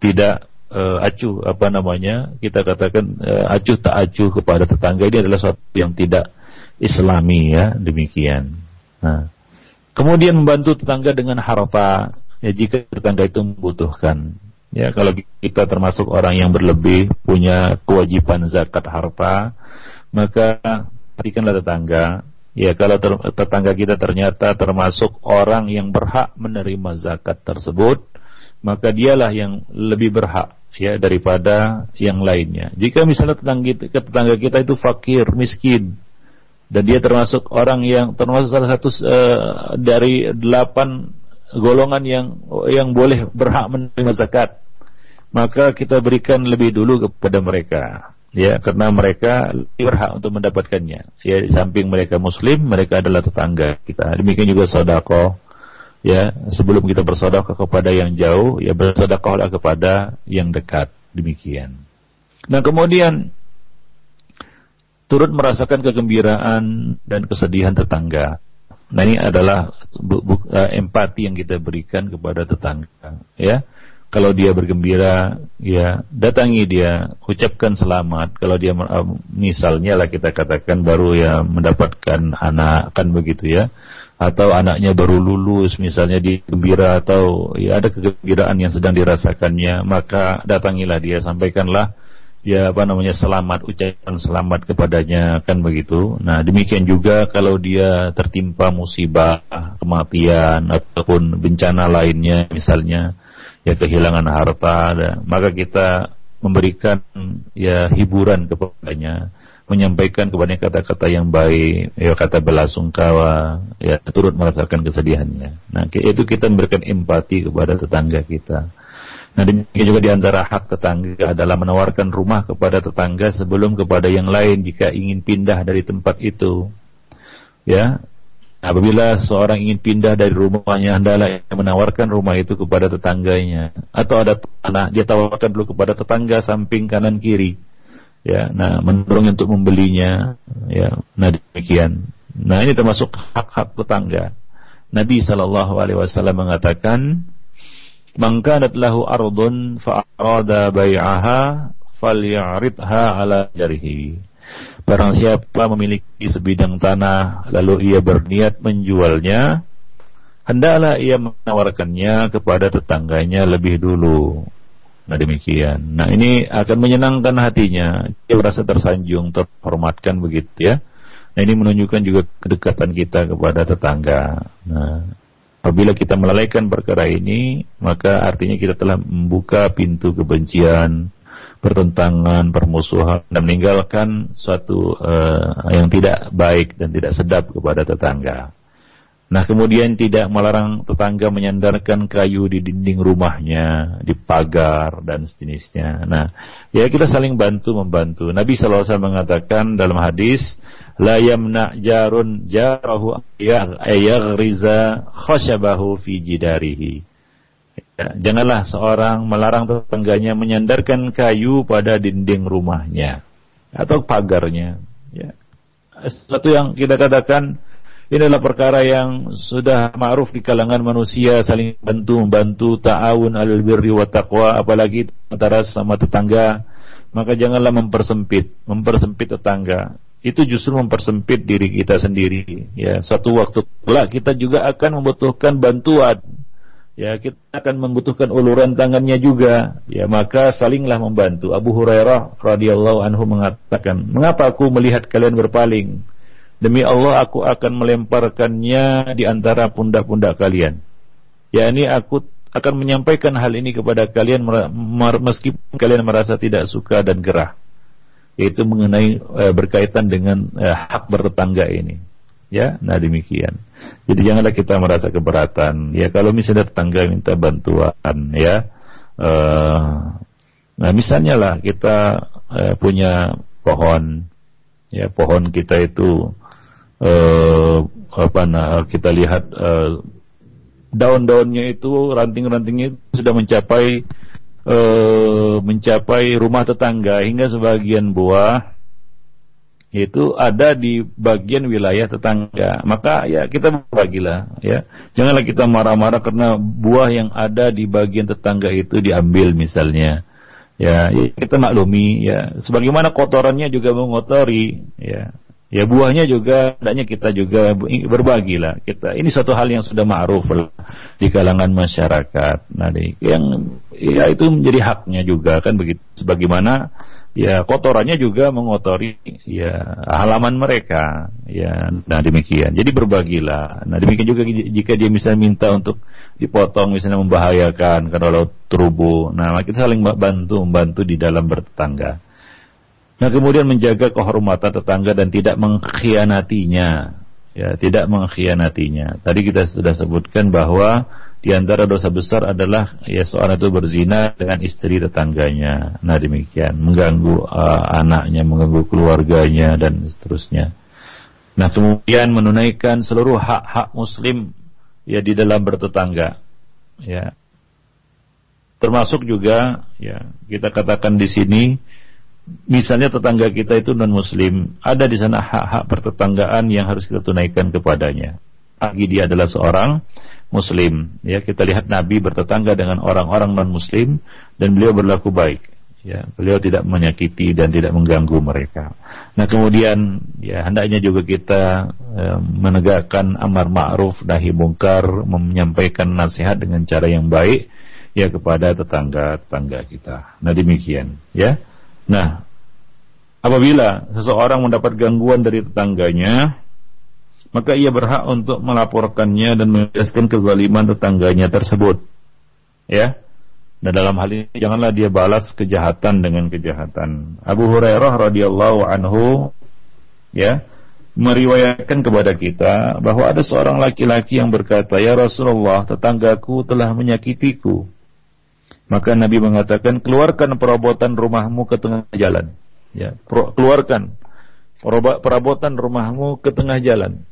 tidak uh, acuh apa namanya kita katakan uh, acuh tak acuh kepada tetangga ini adalah sesuatu yang tidak Islami ya demikian. Nah, kemudian membantu tetangga dengan harta ya jika tetangga itu membutuhkan. Ya kalau kita termasuk orang yang berlebih punya kewajiban zakat harta, maka perhatikanlah tetangga. Ya kalau tetangga kita ternyata termasuk orang yang berhak menerima zakat tersebut, maka dialah yang lebih berhak ya daripada yang lainnya. Jika misalnya tetangga kita itu fakir, miskin, dan dia termasuk orang yang termasuk salah satu uh, dari delapan golongan yang yang boleh berhak menerima zakat. Maka kita berikan lebih dulu kepada mereka. Ya karena mereka berhak untuk mendapatkannya. Ya di samping mereka muslim mereka adalah tetangga kita. Demikian juga sodako. Ya sebelum kita bersodakoh kepada yang jauh ya bersodakohlah kepada yang dekat. Demikian. Nah kemudian turut merasakan kegembiraan dan kesedihan tetangga. Nah ini adalah uh, empati yang kita berikan kepada tetangga, ya. Kalau dia bergembira, ya datangi dia, ucapkan selamat. Kalau dia uh, misalnya lah kita katakan baru ya mendapatkan anak kan begitu ya, atau anaknya baru lulus misalnya di gembira atau ya ada kegembiraan yang sedang dirasakannya, maka datangilah dia, sampaikanlah ya apa namanya selamat ucapan selamat kepadanya kan begitu. Nah demikian juga kalau dia tertimpa musibah kematian ataupun bencana lainnya misalnya ya kehilangan harta, maka kita memberikan ya hiburan kepadanya, menyampaikan kepada kata-kata yang baik, ya kata belasungkawa, ya turut merasakan kesedihannya. Nah, itu kita memberikan empati kepada tetangga kita. Nah, demikian juga di antara hak tetangga adalah menawarkan rumah kepada tetangga sebelum kepada yang lain jika ingin pindah dari tempat itu. Ya, apabila seorang ingin pindah dari rumahnya hendaklah menawarkan rumah itu kepada tetangganya atau ada tanah dia tawarkan dulu kepada tetangga samping kanan kiri. Ya, nah mendorong untuk membelinya. Ya, nah demikian. Nah ini termasuk hak-hak tetangga. Nabi Shallallahu Alaihi Wasallam mengatakan Man kanat lahu ardun fa bai'aha falyaridha ala jarihi. Barang siapa memiliki sebidang tanah lalu ia berniat menjualnya, hendaklah ia menawarkannya kepada tetangganya lebih dulu. Nah demikian. Nah ini akan menyenangkan hatinya. Dia merasa tersanjung, terhormatkan begitu ya. Nah ini menunjukkan juga kedekatan kita kepada tetangga. Nah Apabila kita melalaikan perkara ini, maka artinya kita telah membuka pintu kebencian, pertentangan, permusuhan, dan meninggalkan suatu uh, yang tidak baik dan tidak sedap kepada tetangga. Nah kemudian tidak melarang tetangga menyandarkan kayu di dinding rumahnya, di pagar dan sejenisnya. Nah ya kita saling bantu membantu. Nabi SAW mengatakan dalam hadis, la yamna jarun jarahu yaghriza khasyabahu fi jidarihi. Ya, janganlah seorang melarang tetangganya menyandarkan kayu pada dinding rumahnya atau pagarnya. Ya. Sesuatu yang kita katakan ini adalah perkara yang sudah ma'ruf di kalangan manusia saling bantu membantu ta'awun alal birri wa taqwa apalagi antara sama tetangga maka janganlah mempersempit mempersempit tetangga itu justru mempersempit diri kita sendiri. Ya suatu waktu pula kita juga akan membutuhkan bantuan. Ya kita akan membutuhkan uluran tangannya juga. Ya maka salinglah membantu. Abu Hurairah radhiyallahu anhu mengatakan mengapa aku melihat kalian berpaling? Demi Allah aku akan melemparkannya di antara pundak-pundak kalian. Ya ini aku akan menyampaikan hal ini kepada kalian meskipun kalian merasa tidak suka dan gerah. Yaitu mengenai e, berkaitan dengan e, hak bertetangga ini. Ya, nah demikian. Jadi janganlah kita merasa keberatan. Ya kalau misalnya tetangga minta bantuan, ya. E, nah misalnya lah kita e, punya pohon, ya pohon kita itu uh, apa nah kita lihat uh, daun-daunnya itu ranting-rantingnya sudah mencapai uh, mencapai rumah tetangga hingga sebagian buah itu ada di bagian wilayah tetangga. Maka ya kita berbagilah ya. Janganlah kita marah-marah karena buah yang ada di bagian tetangga itu diambil misalnya. Ya, ya kita maklumi ya. Sebagaimana kotorannya juga mengotori ya Ya buahnya juga hendaknya kita juga berbagi lah kita. Ini suatu hal yang sudah ma'ruf di kalangan masyarakat. Nah, yang ya itu menjadi haknya juga kan begitu. Sebagaimana ya kotorannya juga mengotori ya halaman mereka. Ya, nah demikian. Jadi berbagilah. Nah demikian juga jika dia misalnya minta untuk dipotong misalnya membahayakan kalau terubu. Nah kita saling bantu membantu di dalam bertetangga. Nah kemudian menjaga kehormatan tetangga dan tidak mengkhianatinya. Ya, tidak mengkhianatinya. Tadi kita sudah sebutkan bahwa di antara dosa besar adalah ya seorang itu berzina dengan istri tetangganya. Nah demikian, mengganggu uh, anaknya, mengganggu keluarganya dan seterusnya. Nah kemudian menunaikan seluruh hak-hak muslim ya di dalam bertetangga. Ya. Termasuk juga ya kita katakan di sini misalnya tetangga kita itu non muslim, ada di sana hak-hak pertetanggaan yang harus kita tunaikan kepadanya. Lagi dia adalah seorang muslim, ya kita lihat Nabi bertetangga dengan orang-orang non muslim dan beliau berlaku baik. Ya, beliau tidak menyakiti dan tidak mengganggu mereka. Nah, kemudian ya hendaknya juga kita eh, menegakkan amar ma'ruf nahi mungkar, menyampaikan nasihat dengan cara yang baik ya kepada tetangga-tetangga kita. Nah, demikian, ya. Nah, apabila seseorang mendapat gangguan dari tetangganya, maka ia berhak untuk melaporkannya dan menjelaskan kezaliman tetangganya tersebut. Ya. Dan dalam hal ini janganlah dia balas kejahatan dengan kejahatan. Abu Hurairah radhiyallahu anhu ya meriwayatkan kepada kita bahwa ada seorang laki-laki yang berkata, "Ya Rasulullah, tetanggaku telah menyakitiku." Maka Nabi mengatakan, "Keluarkan perabotan rumahmu ke tengah jalan." Ya, keluarkan perabotan rumahmu ke tengah jalan.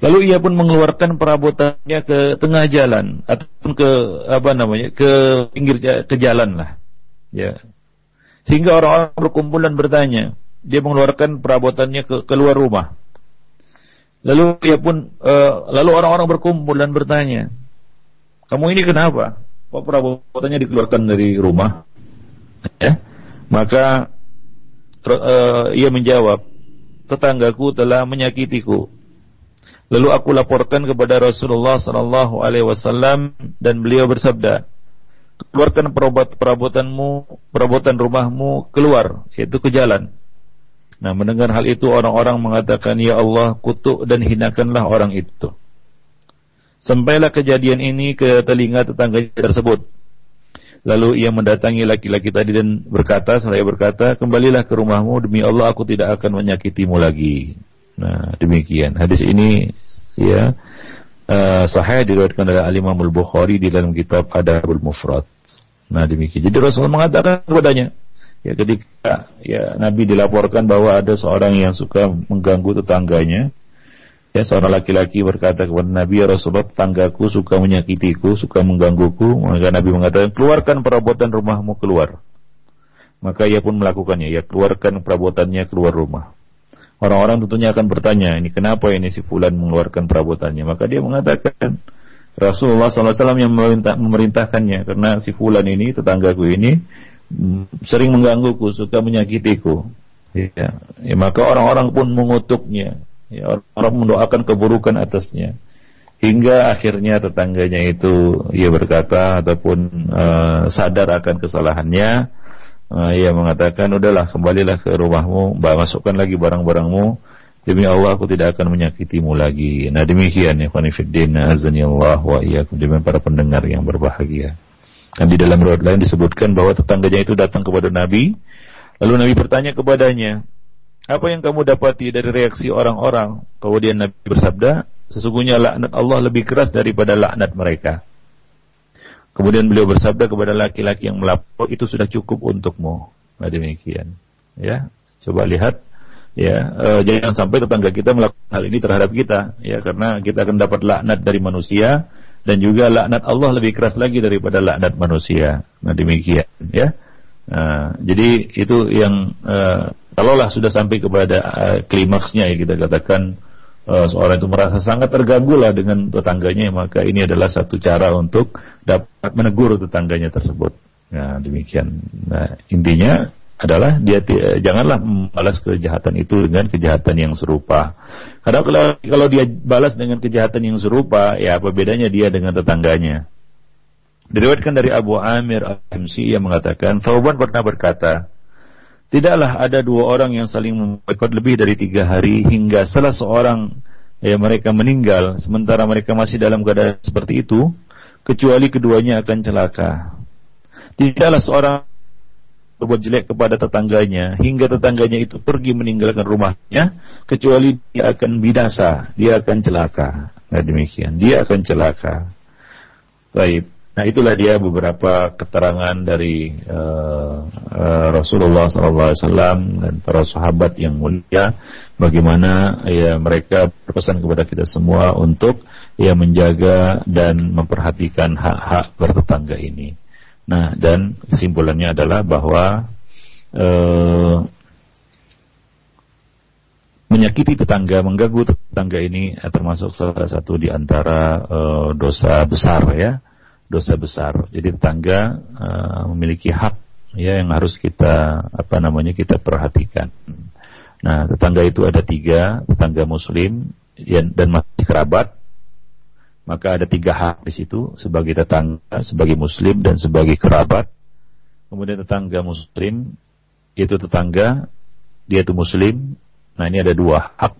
Lalu ia pun mengeluarkan perabotannya ke tengah jalan ataupun ke apa namanya ke pinggir ke jalan lah, ya. Sehingga orang-orang berkumpul dan bertanya, dia mengeluarkan perabotannya ke keluar rumah. Lalu ia pun uh, lalu orang-orang berkumpul dan bertanya, kamu ini kenapa? Kok perabotannya dikeluarkan dari rumah? Ya. Maka uh, ia menjawab, tetanggaku telah menyakitiku Lalu aku laporkan kepada Rasulullah sallallahu alaihi wasallam dan beliau bersabda, "Keluarkan perabotan perabotanmu, perabotan rumahmu keluar, yaitu ke jalan." Nah, mendengar hal itu orang-orang mengatakan, "Ya Allah, kutuk dan hinakanlah orang itu." Sampailah kejadian ini ke telinga tetangga tersebut. Lalu ia mendatangi laki-laki tadi dan berkata, saya berkata, kembalilah ke rumahmu demi Allah aku tidak akan menyakitimu lagi. Nah, demikian. Hadis ini ya uh, sahih diriwayatkan oleh Imam Al Bukhari di dalam kitab Adabul Mufrad. Nah, demikian. Jadi Rasulullah mengatakan kepadanya, ya ketika ya Nabi dilaporkan bahwa ada seorang yang suka mengganggu tetangganya, ya seorang laki-laki berkata kepada Nabi, ya Rasulullah, tetanggaku suka menyakitiku, suka menggangguku, maka Nabi mengatakan, keluarkan perabotan rumahmu keluar. Maka ia pun melakukannya, ya keluarkan perabotannya keluar rumah. Orang-orang tentunya akan bertanya, ini kenapa ini si Fulan mengeluarkan perabotannya? Maka dia mengatakan, Rasulullah SAW yang memerintah, memerintahkannya, karena si Fulan ini, tetanggaku ini, sering menggangguku, suka menyakitiku. Ya, ya maka orang-orang pun mengutuknya. Ya, orang mendoakan keburukan atasnya. Hingga akhirnya tetangganya itu ia berkata ataupun uh, sadar akan kesalahannya, uh, ia mengatakan udahlah kembalilah ke rumahmu masukkan lagi barang-barangmu demi Allah aku tidak akan menyakitimu lagi nah demikian ya khonifuddin azani wa iyyakum demikian para pendengar yang berbahagia dan di dalam riwayat lain disebutkan bahwa tetangganya itu datang kepada Nabi. Lalu Nabi bertanya kepadanya apa yang kamu dapati dari reaksi orang-orang? Kemudian Nabi bersabda sesungguhnya laknat Allah lebih keras daripada laknat mereka. Kemudian beliau bersabda kepada laki-laki yang melapor itu sudah cukup untukmu. Nah demikian. Ya, coba lihat. Ya e, jangan sampai tetangga kita melakukan hal ini terhadap kita. Ya karena kita akan dapat laknat dari manusia dan juga laknat Allah lebih keras lagi daripada laknat manusia. Nah demikian ya. Nah, jadi itu yang uh, kalaulah sudah sampai kepada uh, klimaksnya ya kita katakan uh, seorang itu merasa sangat terganggu lah dengan tetangganya maka ini adalah satu cara untuk dapat menegur tetangganya tersebut. Nah, demikian. Nah, intinya adalah dia janganlah membalas kejahatan itu dengan kejahatan yang serupa. Karena kalau, kalau dia balas dengan kejahatan yang serupa, ya apa bedanya dia dengan tetangganya? Diriwayatkan dari Abu Amir Al-Himsi yang mengatakan, Thauban pernah berkata, Tidaklah ada dua orang yang saling memboikot lebih dari tiga hari hingga salah seorang ya mereka meninggal sementara mereka masih dalam keadaan seperti itu kecuali keduanya akan celaka. Tidaklah seorang berbuat jelek kepada tetangganya hingga tetangganya itu pergi meninggalkan rumahnya kecuali dia akan binasa, dia akan celaka. Nah demikian, dia akan celaka. Baik. Nah itulah dia beberapa keterangan dari uh, uh, Rasulullah SAW dan para sahabat yang mulia, bagaimana ya mereka berpesan kepada kita semua untuk ya menjaga dan memperhatikan hak-hak bertetangga ini. Nah dan kesimpulannya adalah bahwa uh, menyakiti tetangga, mengganggu tetangga ini termasuk salah satu di antara uh, dosa besar ya dosa besar. Jadi tetangga uh, memiliki hak ya yang harus kita apa namanya kita perhatikan. Nah, tetangga itu ada tiga, tetangga muslim dan masih kerabat. Maka ada tiga hak di situ sebagai tetangga, sebagai muslim dan sebagai kerabat. Kemudian tetangga muslim itu tetangga, dia itu muslim. Nah, ini ada dua hak.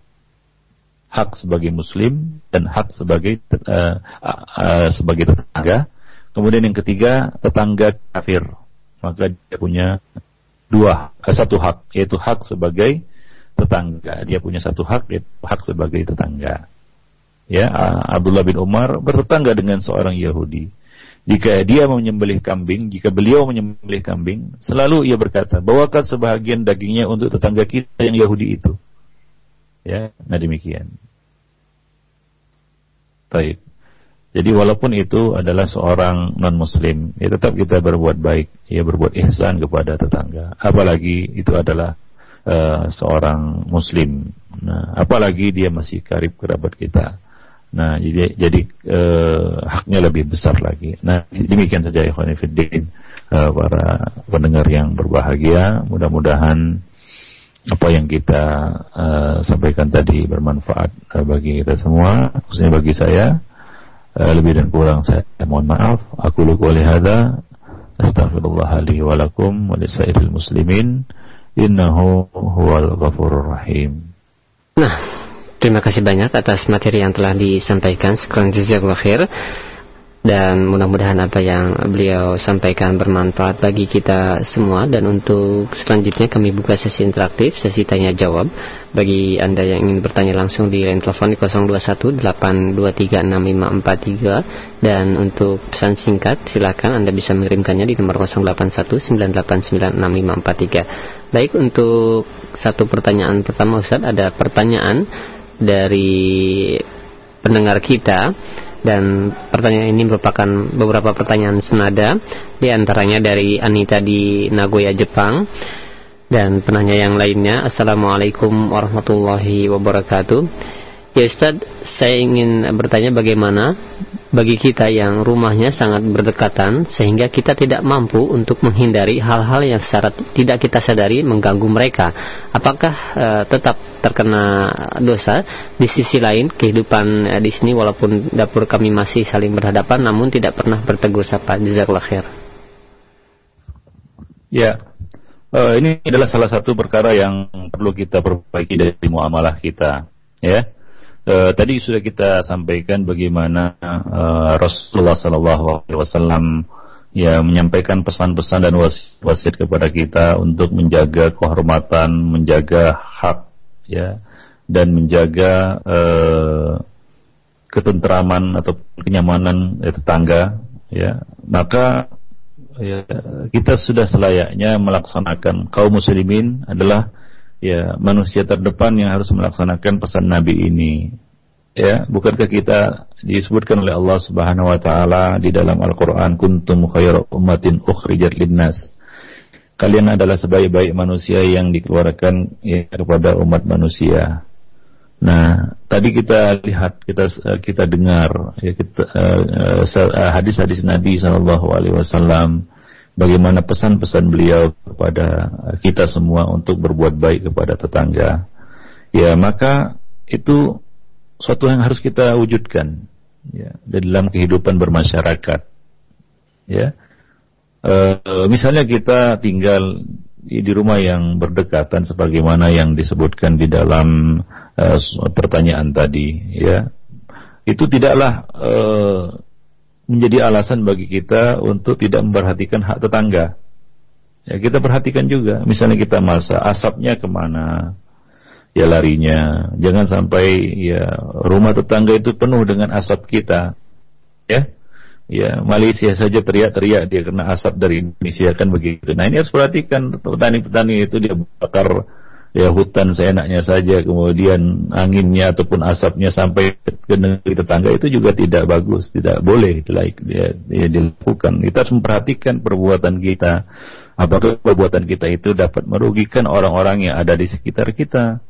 hak sebagai muslim dan hak sebagai uh, uh, sebagai tetangga. Kemudian yang ketiga tetangga kafir, maka dia punya dua uh, satu hak yaitu hak sebagai tetangga. Dia punya satu hak yaitu hak sebagai tetangga. Ya, Abdullah bin Umar bertetangga dengan seorang Yahudi. Jika dia menyembelih kambing, jika beliau menyembelih kambing, selalu ia berkata, bawakan sebahagian dagingnya untuk tetangga kita yang Yahudi itu. Ya, nah demikian. Baik. Jadi walaupun itu adalah seorang non muslim, ya tetap kita berbuat baik, ya berbuat ihsan kepada tetangga. Apalagi itu adalah uh, seorang muslim. Nah, apalagi dia masih karib kerabat kita. Nah, jadi jadi uh, haknya lebih besar lagi. Nah, demikian saja fillah uh, para pendengar yang berbahagia. Mudah-mudahan apa yang kita uh, sampaikan tadi bermanfaat uh, bagi kita semua, khususnya bagi saya. Uh, lebih dan kurang saya mohon maaf. Aku lupa oleh hada. Astaghfirullah li wa lakum wa lisairil muslimin. Innahu huwal ghafurur rahim. Nah, terima kasih banyak atas materi yang telah disampaikan. Sekurang jazakallahu khair. Dan mudah-mudahan apa yang beliau sampaikan bermanfaat bagi kita semua. Dan untuk selanjutnya kami buka sesi interaktif sesi tanya jawab bagi anda yang ingin bertanya langsung di line telepon di 0218236543 dan untuk pesan singkat silakan anda bisa mengirimkannya di nomor 0819896543 baik untuk satu pertanyaan pertama Ustaz ada pertanyaan dari pendengar kita. Dan pertanyaan ini merupakan beberapa pertanyaan senada di antaranya dari Anita di Nagoya Jepang. Dan penanya yang lainnya Assalamualaikum warahmatullahi wabarakatuh Ya Ustaz, saya ingin bertanya bagaimana bagi kita yang rumahnya sangat berdekatan sehingga kita tidak mampu untuk menghindari hal-hal yang secara tidak kita sadari mengganggu mereka. Apakah uh, tetap terkena dosa? Di sisi lain, kehidupan uh, di sini walaupun dapur kami masih saling berhadapan namun tidak pernah bertegur sapa. Jazakallah khair. Ya. Uh, ini adalah salah satu perkara yang perlu kita perbaiki dari muamalah kita, ya Uh, tadi sudah kita sampaikan bagaimana uh, Rasulullah Sallallahu Alaihi Wasallam ya menyampaikan pesan-pesan dan wasiat kepada kita untuk menjaga kehormatan, menjaga hak, ya, dan menjaga uh, ketentraman atau kenyamanan ya, tetangga, ya. Maka ya, kita sudah selayaknya melaksanakan kaum muslimin adalah ya manusia terdepan yang harus melaksanakan pesan Nabi ini. Ya, bukankah kita disebutkan oleh Allah Subhanahu wa taala di dalam Al-Qur'an kuntum khairu ummatin ukhrijat linnas. Kalian adalah sebaik-baik manusia yang dikeluarkan ya, kepada umat manusia. Nah, tadi kita lihat, kita kita dengar ya uh, uh, hadis-hadis Nabi Shallallahu alaihi wasallam bagaimana pesan-pesan beliau kepada kita semua untuk berbuat baik kepada tetangga. Ya, maka itu suatu yang harus kita wujudkan ya dalam kehidupan bermasyarakat. Ya. E, misalnya kita tinggal di, rumah yang berdekatan sebagaimana yang disebutkan di dalam e, pertanyaan tadi, ya. Itu tidaklah e, menjadi alasan bagi kita untuk tidak memperhatikan hak tetangga. Ya, kita perhatikan juga, misalnya kita masa asapnya ke mana, ya larinya. Jangan sampai ya rumah tetangga itu penuh dengan asap kita. Ya, ya Malaysia saja teriak-teriak dia kena asap dari Indonesia kan begitu. Nah ini harus perhatikan petani-petani itu dia bakar ya hutan seenaknya saja kemudian anginnya ataupun asapnya sampai ke negeri tetangga itu juga tidak bagus tidak boleh like, ya, ya, dilakukan. Kita harus memperhatikan perbuatan kita. Apakah perbuatan kita itu dapat merugikan orang-orang yang ada di sekitar kita?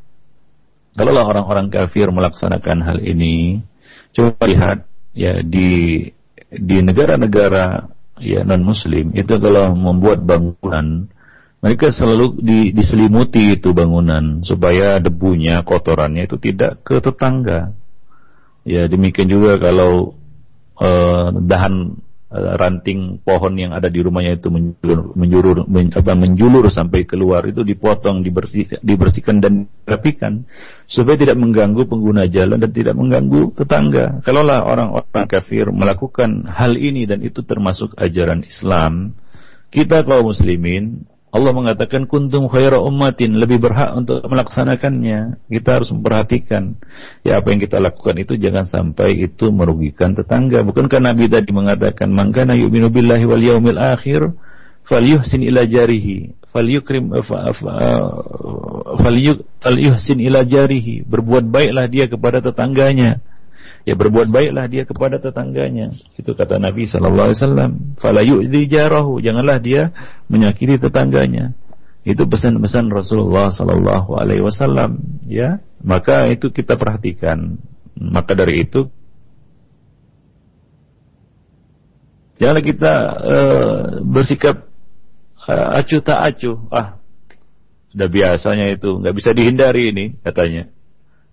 Kalau orang-orang kafir melaksanakan hal ini coba lihat ya di di negara-negara ya non muslim itu kalau membuat bangunan mereka selalu di, diselimuti itu bangunan supaya debunya, kotorannya itu tidak ke tetangga. Ya demikian juga kalau uh, dahan uh, ranting pohon yang ada di rumahnya itu menjulur, menjulur, men, apa, menjulur sampai keluar itu dipotong, dibersih, dibersihkan dan dirapikan supaya tidak mengganggu pengguna jalan dan tidak mengganggu tetangga. Kalaulah orang-orang kafir melakukan hal ini dan itu termasuk ajaran Islam, kita kaum muslimin Allah mengatakan kuntum khaira ummatin. Lebih berhak untuk melaksanakannya. Kita harus memperhatikan. Ya apa yang kita lakukan itu jangan sampai itu merugikan tetangga. Bukankah Nabi tadi mengatakan mangkana yu'minu billahi wal yaumil akhir falyuhsin ila jarihi. Falyukrim eh, falyuhsin ila jarihi. Berbuat baiklah dia kepada tetangganya ya berbuat baiklah dia kepada tetangganya. Itu kata Nabi sallallahu alaihi wasallam. Fala yu'dhi jarahu, janganlah dia menyakiti tetangganya. Itu pesan-pesan Rasulullah sallallahu alaihi wasallam, ya. Maka itu kita perhatikan. Maka dari itu janganlah kita uh, bersikap uh, acuh tak acuh. Ah, sudah biasanya itu, nggak bisa dihindari ini katanya.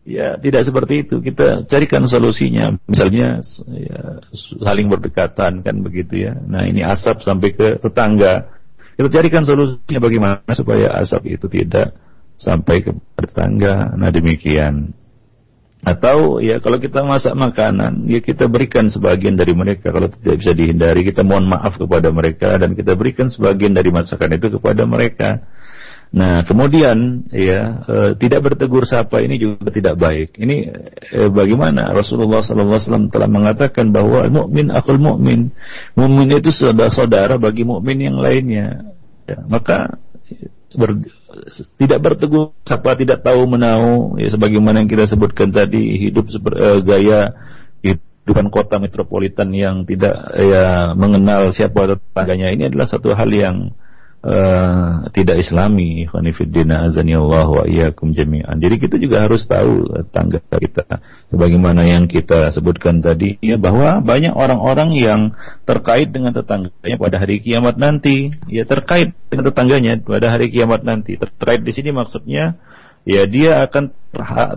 Ya, tidak seperti itu. Kita carikan solusinya. Misalnya ya, saling berdekatan kan begitu ya. Nah, ini asap sampai ke tetangga. Kita carikan solusinya bagaimana supaya asap itu tidak sampai ke tetangga. Nah, demikian. Atau ya kalau kita masak makanan, ya kita berikan sebagian dari mereka. Kalau tidak bisa dihindari, kita mohon maaf kepada mereka dan kita berikan sebagian dari masakan itu kepada mereka. Nah, kemudian ya e, tidak bertegur sapa ini juga tidak baik. Ini e, bagaimana Rasulullah SAW telah mengatakan bahwa mukmin akul mukmin, mukmin itu saudara-saudara bagi mukmin yang lainnya. Ya, maka ber, tidak bertegur sapa, tidak tahu menau, ya sebagaimana yang kita sebutkan tadi hidup e, gaya kehidupan kota metropolitan yang tidak ya mengenal siapa tetangganya ini adalah satu hal yang uh, tidak islami khonifuddina azani Allah wa iyyakum jami'an. Jadi kita juga harus tahu tangga kita sebagaimana yang kita sebutkan tadi ya bahwa banyak orang-orang yang terkait dengan tetangganya pada hari kiamat nanti, ya terkait dengan tetangganya pada hari kiamat nanti. Terkait di sini maksudnya ya dia akan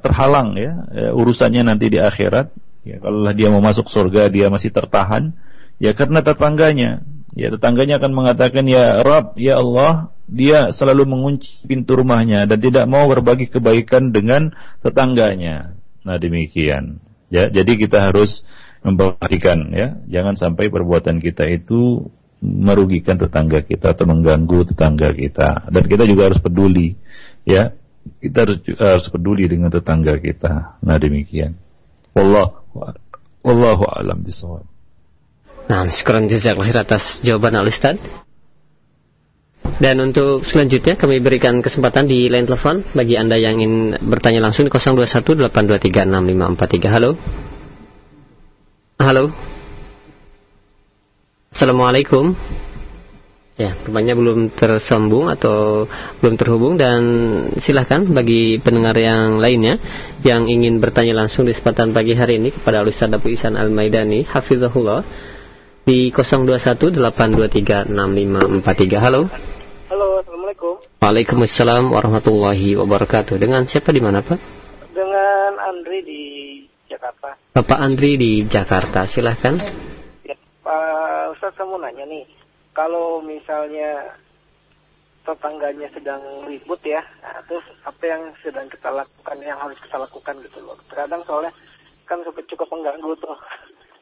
terhalang ya, ya urusannya nanti di akhirat. Ya kalau dia mau masuk surga dia masih tertahan ya karena tetangganya ya tetangganya akan mengatakan ya Rob ya Allah dia selalu mengunci pintu rumahnya dan tidak mau berbagi kebaikan dengan tetangganya. Nah demikian. Ya jadi kita harus memperhatikan ya. Jangan sampai perbuatan kita itu merugikan tetangga kita atau mengganggu tetangga kita. Dan kita juga harus peduli ya. Kita harus harus peduli dengan tetangga kita. Nah demikian. Wallahu wallahu alam bisawab Nah, sekarang jazakallah atas jawaban al Ustaz. Dan untuk selanjutnya kami berikan kesempatan di line telepon bagi Anda yang ingin bertanya langsung di 0218236543. Halo. Halo. Assalamualaikum. Ya, rupanya belum tersambung atau belum terhubung dan silahkan bagi pendengar yang lainnya yang ingin bertanya langsung di kesempatan pagi hari ini kepada Ustaz Abu Isan Al-Maidani, Hafizahullah di 0218236543. Halo. Halo, Assalamualaikum. Waalaikumsalam warahmatullahi wabarakatuh. Dengan siapa di mana, Pak? Dengan Andri di Jakarta. Bapak Andri di Jakarta, silahkan. Ya, Pak Ustaz, saya mau nanya nih. Kalau misalnya tetangganya sedang ribut ya, nah, terus apa yang sedang kita lakukan, yang harus kita lakukan gitu loh. Terkadang soalnya kan cukup mengganggu tuh.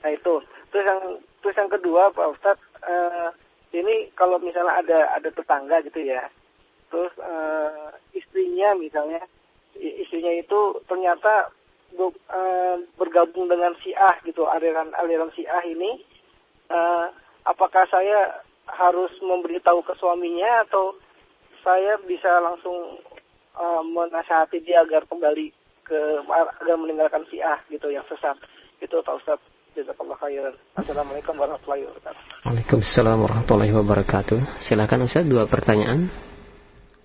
Nah itu. Terus yang terus yang kedua Pak Ustadz, uh, ini kalau misalnya ada ada tetangga gitu ya, terus uh, istrinya misalnya, istrinya itu ternyata uh, bergabung dengan Syiah gitu, aliran aliran Syiah ini, uh, apakah saya harus memberitahu ke suaminya atau saya bisa langsung uh, menasihati dia agar kembali ke agar meninggalkan Syiah gitu yang sesat gitu Pak Ustadz. Jazakallah khairan. Assalamualaikum warahmatullahi wabarakatuh. Waalaikumsalam warahmatullahi wabarakatuh. Silakan Ustaz dua pertanyaan.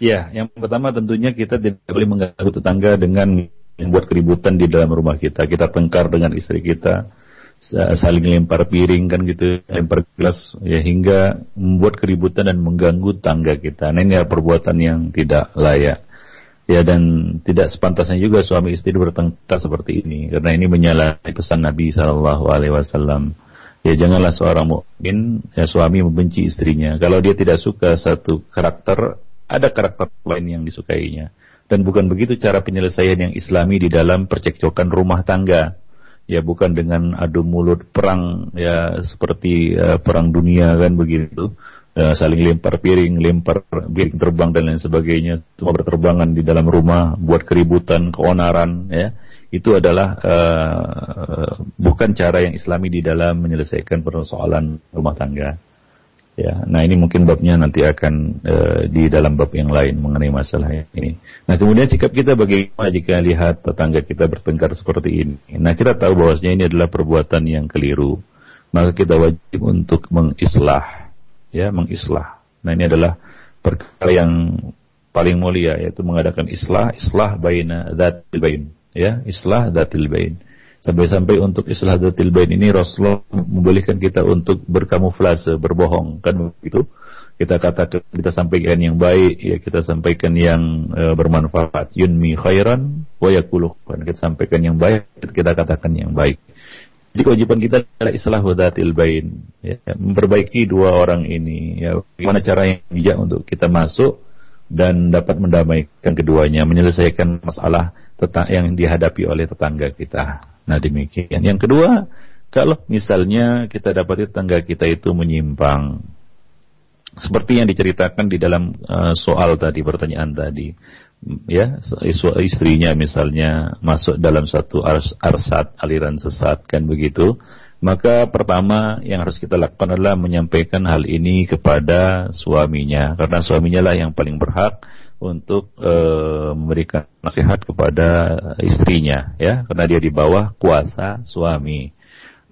Ya, yang pertama tentunya kita tidak boleh mengganggu tetangga dengan membuat keributan di dalam rumah kita. Kita tengkar dengan istri kita, saling lempar piring kan gitu, lempar gelas ya hingga membuat keributan dan mengganggu tangga kita. Nah ini adalah perbuatan yang tidak layak. Ya dan tidak sepantasnya juga suami istri bertengkar seperti ini karena ini menyalahi pesan Nabi Shallallahu Alaihi Wasallam. Ya janganlah seorang mukmin ya suami membenci istrinya. Kalau dia tidak suka satu karakter, ada karakter lain yang disukainya. Dan bukan begitu cara penyelesaian yang islami di dalam percekcokan rumah tangga. Ya bukan dengan adu mulut perang ya seperti uh, perang dunia kan begitu. Uh, saling lempar piring, lempar piring terbang dan lain sebagainya. Semua berterbangan di dalam rumah, buat keributan, keonaran ya itu adalah uh, bukan cara yang islami di dalam menyelesaikan persoalan rumah tangga. Ya, nah ini mungkin babnya nanti akan uh, di dalam bab yang lain mengenai masalah ini. Nah kemudian sikap kita bagaimana jika lihat tetangga kita bertengkar seperti ini. Nah kita tahu bahwasanya ini adalah perbuatan yang keliru. Maka kita wajib untuk mengislah, ya mengislah. Nah ini adalah perkara yang paling mulia yaitu mengadakan islah, islah baina dzatil bain ya islah datil bain. Sampai-sampai untuk islah datil bain ini Rasulullah membolehkan kita untuk berkamuflase berbohong. Kan begitu? Kita katakan kita sampaikan yang baik ya kita sampaikan yang e, bermanfaat. Yunmi khairan wa yakulu kita sampaikan yang baik kita katakan yang baik jadi kewajiban kita adalah islah datil bain ya, memperbaiki dua orang ini ya gimana cara yang bijak untuk kita masuk dan dapat mendamaikan keduanya menyelesaikan masalah yang dihadapi oleh tetangga kita. Nah demikian. Yang kedua, kalau misalnya kita dapat tetangga kita itu menyimpang, seperti yang diceritakan di dalam uh, soal tadi, pertanyaan tadi, ya istrinya misalnya masuk dalam satu ars arsat aliran sesat kan begitu. Maka pertama yang harus kita lakukan adalah menyampaikan hal ini kepada suaminya. Karena suaminya lah yang paling berhak untuk e, memberikan nasihat kepada istrinya ya. Karena dia di bawah kuasa suami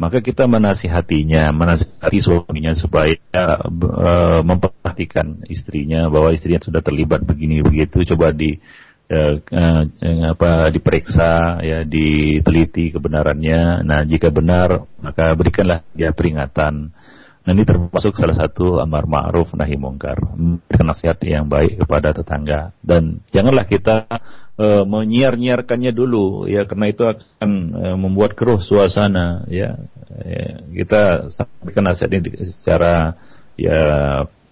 maka kita menasihatinya menasihati suaminya supaya e, memperhatikan istrinya bahwa istrinya sudah terlibat begini begitu. Coba di e, e, apa diperiksa ya diteliti kebenarannya. Nah jika benar maka berikanlah dia peringatan Nah ini termasuk salah satu amar ma'ruf nahi mungkar, memberikan nasihat yang baik kepada tetangga dan janganlah kita e, menyiar-nyiarkannya dulu ya karena itu akan e, membuat keruh suasana ya. ya kita sampaikan nasihat ini secara ya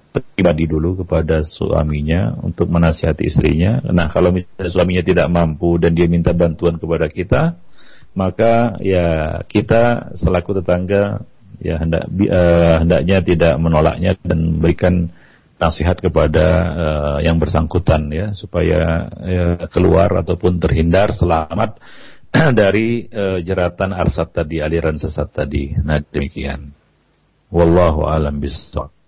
pribadi dulu kepada suaminya untuk menasihati istrinya. Nah kalau misalnya suaminya tidak mampu dan dia minta bantuan kepada kita, maka ya kita selaku tetangga ya hendak uh, hendaknya tidak menolaknya dan memberikan nasihat kepada uh, yang bersangkutan ya supaya uh, keluar ataupun terhindar selamat dari uh, jeratan arsat tadi aliran sesat tadi. Nah demikian. Wallahu alam bishawab.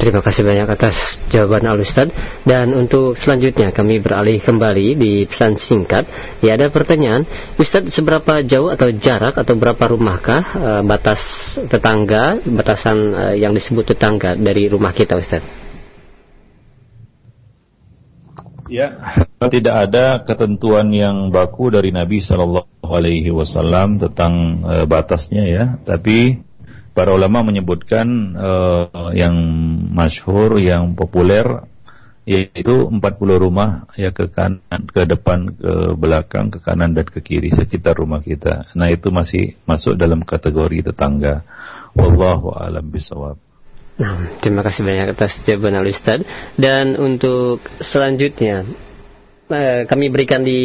Terima kasih banyak atas jawaban Al Ustad dan untuk selanjutnya kami beralih kembali di pesan singkat. Ya ada pertanyaan, Ustad seberapa jauh atau jarak atau berapa rumahkah uh, batas tetangga, batasan uh, yang disebut tetangga dari rumah kita Ustad? Ya, tidak ada ketentuan yang baku dari Nabi Shallallahu Alaihi Wasallam tentang uh, batasnya ya, tapi para ulama menyebutkan uh, yang masyhur, yang populer yaitu 40 rumah ya ke kanan, ke depan, ke belakang, ke kanan dan ke kiri sekitar rumah kita. Nah, itu masih masuk dalam kategori tetangga. Wallahu alam bisawab. Nah, terima kasih banyak atas jawaban Al Ustaz. Dan untuk selanjutnya eh, kami berikan di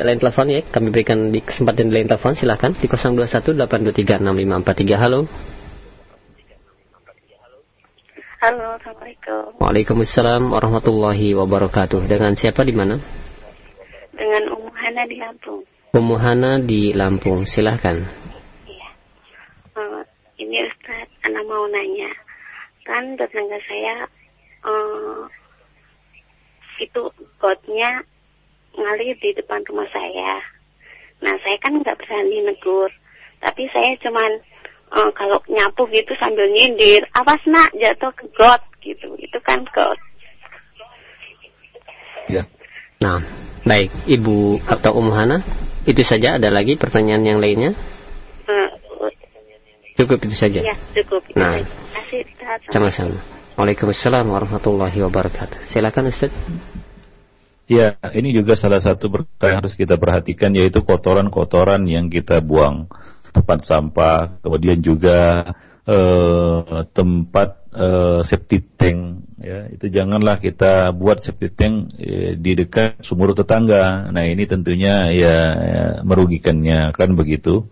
line telepon ya, kami berikan di kesempatan di line telepon silahkan di 021 823 6543. Halo. Halo, Assalamualaikum. Waalaikumsalam warahmatullahi wabarakatuh. Dengan siapa di mana? Dengan Ummu Hana di Lampung. Ummu Hana di Lampung, silahkan. Iya. Uh, ini Ustaz, anak mau nanya. Kan tetangga saya uh, itu gotnya ngalir di depan rumah saya. Nah, saya kan nggak berani negur. Tapi saya cuman uh, kalau nyapu gitu sambil nyindir, awas nak jatuh ke got gitu, itu kan got. Ya. Nah, baik Ibu atau Um Hana, itu saja. Ada lagi pertanyaan yang lainnya? Uh, cukup itu saja. Ya, cukup. Nah, sama-sama. Waalaikumsalam warahmatullahi wabarakatuh. Silakan Ustaz. Ya, ini juga salah satu perkara yang harus kita perhatikan yaitu kotoran-kotoran yang kita buang tempat sampah, kemudian juga uh, tempat uh, septic tank ya. Itu janganlah kita buat septic tank eh, di dekat sumur tetangga. Nah ini tentunya ya, ya merugikannya. Kan begitu.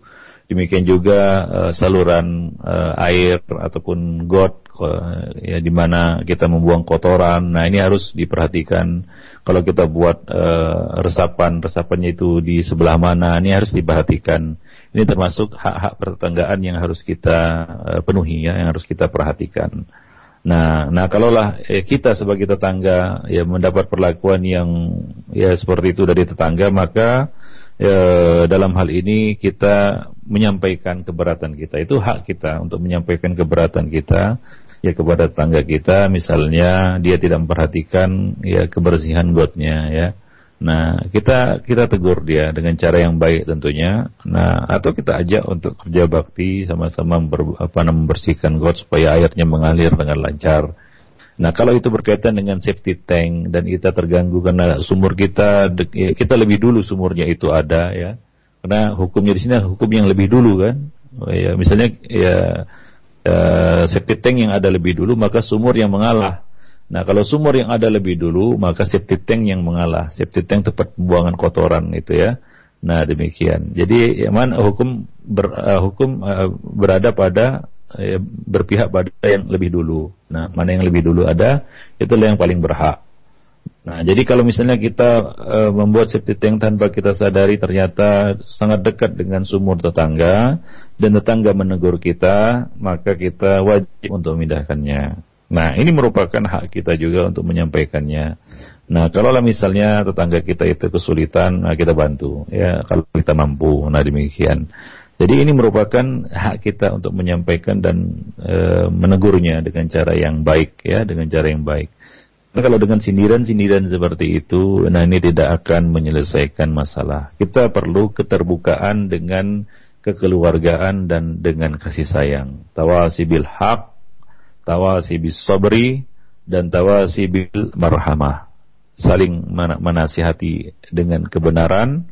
Demikian juga uh, saluran uh, air ataupun got uh, ya di mana kita membuang kotoran. Nah ini harus diperhatikan. Kalau kita buat uh, resapan resapannya itu di sebelah mana ini harus diperhatikan ini termasuk hak-hak pertetanggaan yang harus kita uh, penuhi ya, yang harus kita perhatikan. Nah, nah kalaulah eh, kita sebagai tetangga ya mendapat perlakuan yang ya seperti itu dari tetangga, maka ya, dalam hal ini kita menyampaikan keberatan kita. Itu hak kita untuk menyampaikan keberatan kita ya kepada tetangga kita. Misalnya dia tidak memperhatikan ya kebersihan gotnya ya Nah, kita kita tegur dia dengan cara yang baik tentunya. Nah, atau kita ajak untuk kerja bakti sama-sama apa membersihkan got supaya airnya mengalir dengan lancar. Nah, kalau itu berkaitan dengan safety tank dan kita terganggu karena sumur kita ya, kita lebih dulu sumurnya itu ada ya. Karena hukumnya di sini hukum yang lebih dulu kan. Ya, misalnya ya, ya safety tank yang ada lebih dulu maka sumur yang mengalah. Nah, kalau sumur yang ada lebih dulu, maka septic tank yang mengalah. Septic tank tempat pembuangan kotoran itu ya. Nah, demikian. Jadi, ya, mana hukum ber, uh, hukum uh, berada pada uh, berpihak pada yang lebih dulu. Nah, mana yang lebih dulu ada, itulah yang paling berhak. Nah, jadi kalau misalnya kita uh, membuat septic tank tanpa kita sadari ternyata sangat dekat dengan sumur tetangga dan tetangga menegur kita, maka kita wajib untuk memindahkannya. Nah, ini merupakan hak kita juga untuk menyampaikannya. Nah, kalau misalnya tetangga kita itu kesulitan, nah kita bantu. Ya, kalau kita mampu. Nah, demikian. Jadi ini merupakan hak kita untuk menyampaikan dan e, menegurnya dengan cara yang baik, ya, dengan cara yang baik. Nah, kalau dengan sindiran-sindiran seperti itu, nah ini tidak akan menyelesaikan masalah. Kita perlu keterbukaan dengan kekeluargaan dan dengan kasih sayang. Tawasi bil haq tawasi bis sabri dan tawasi bil marhamah. Saling menasihati dengan kebenaran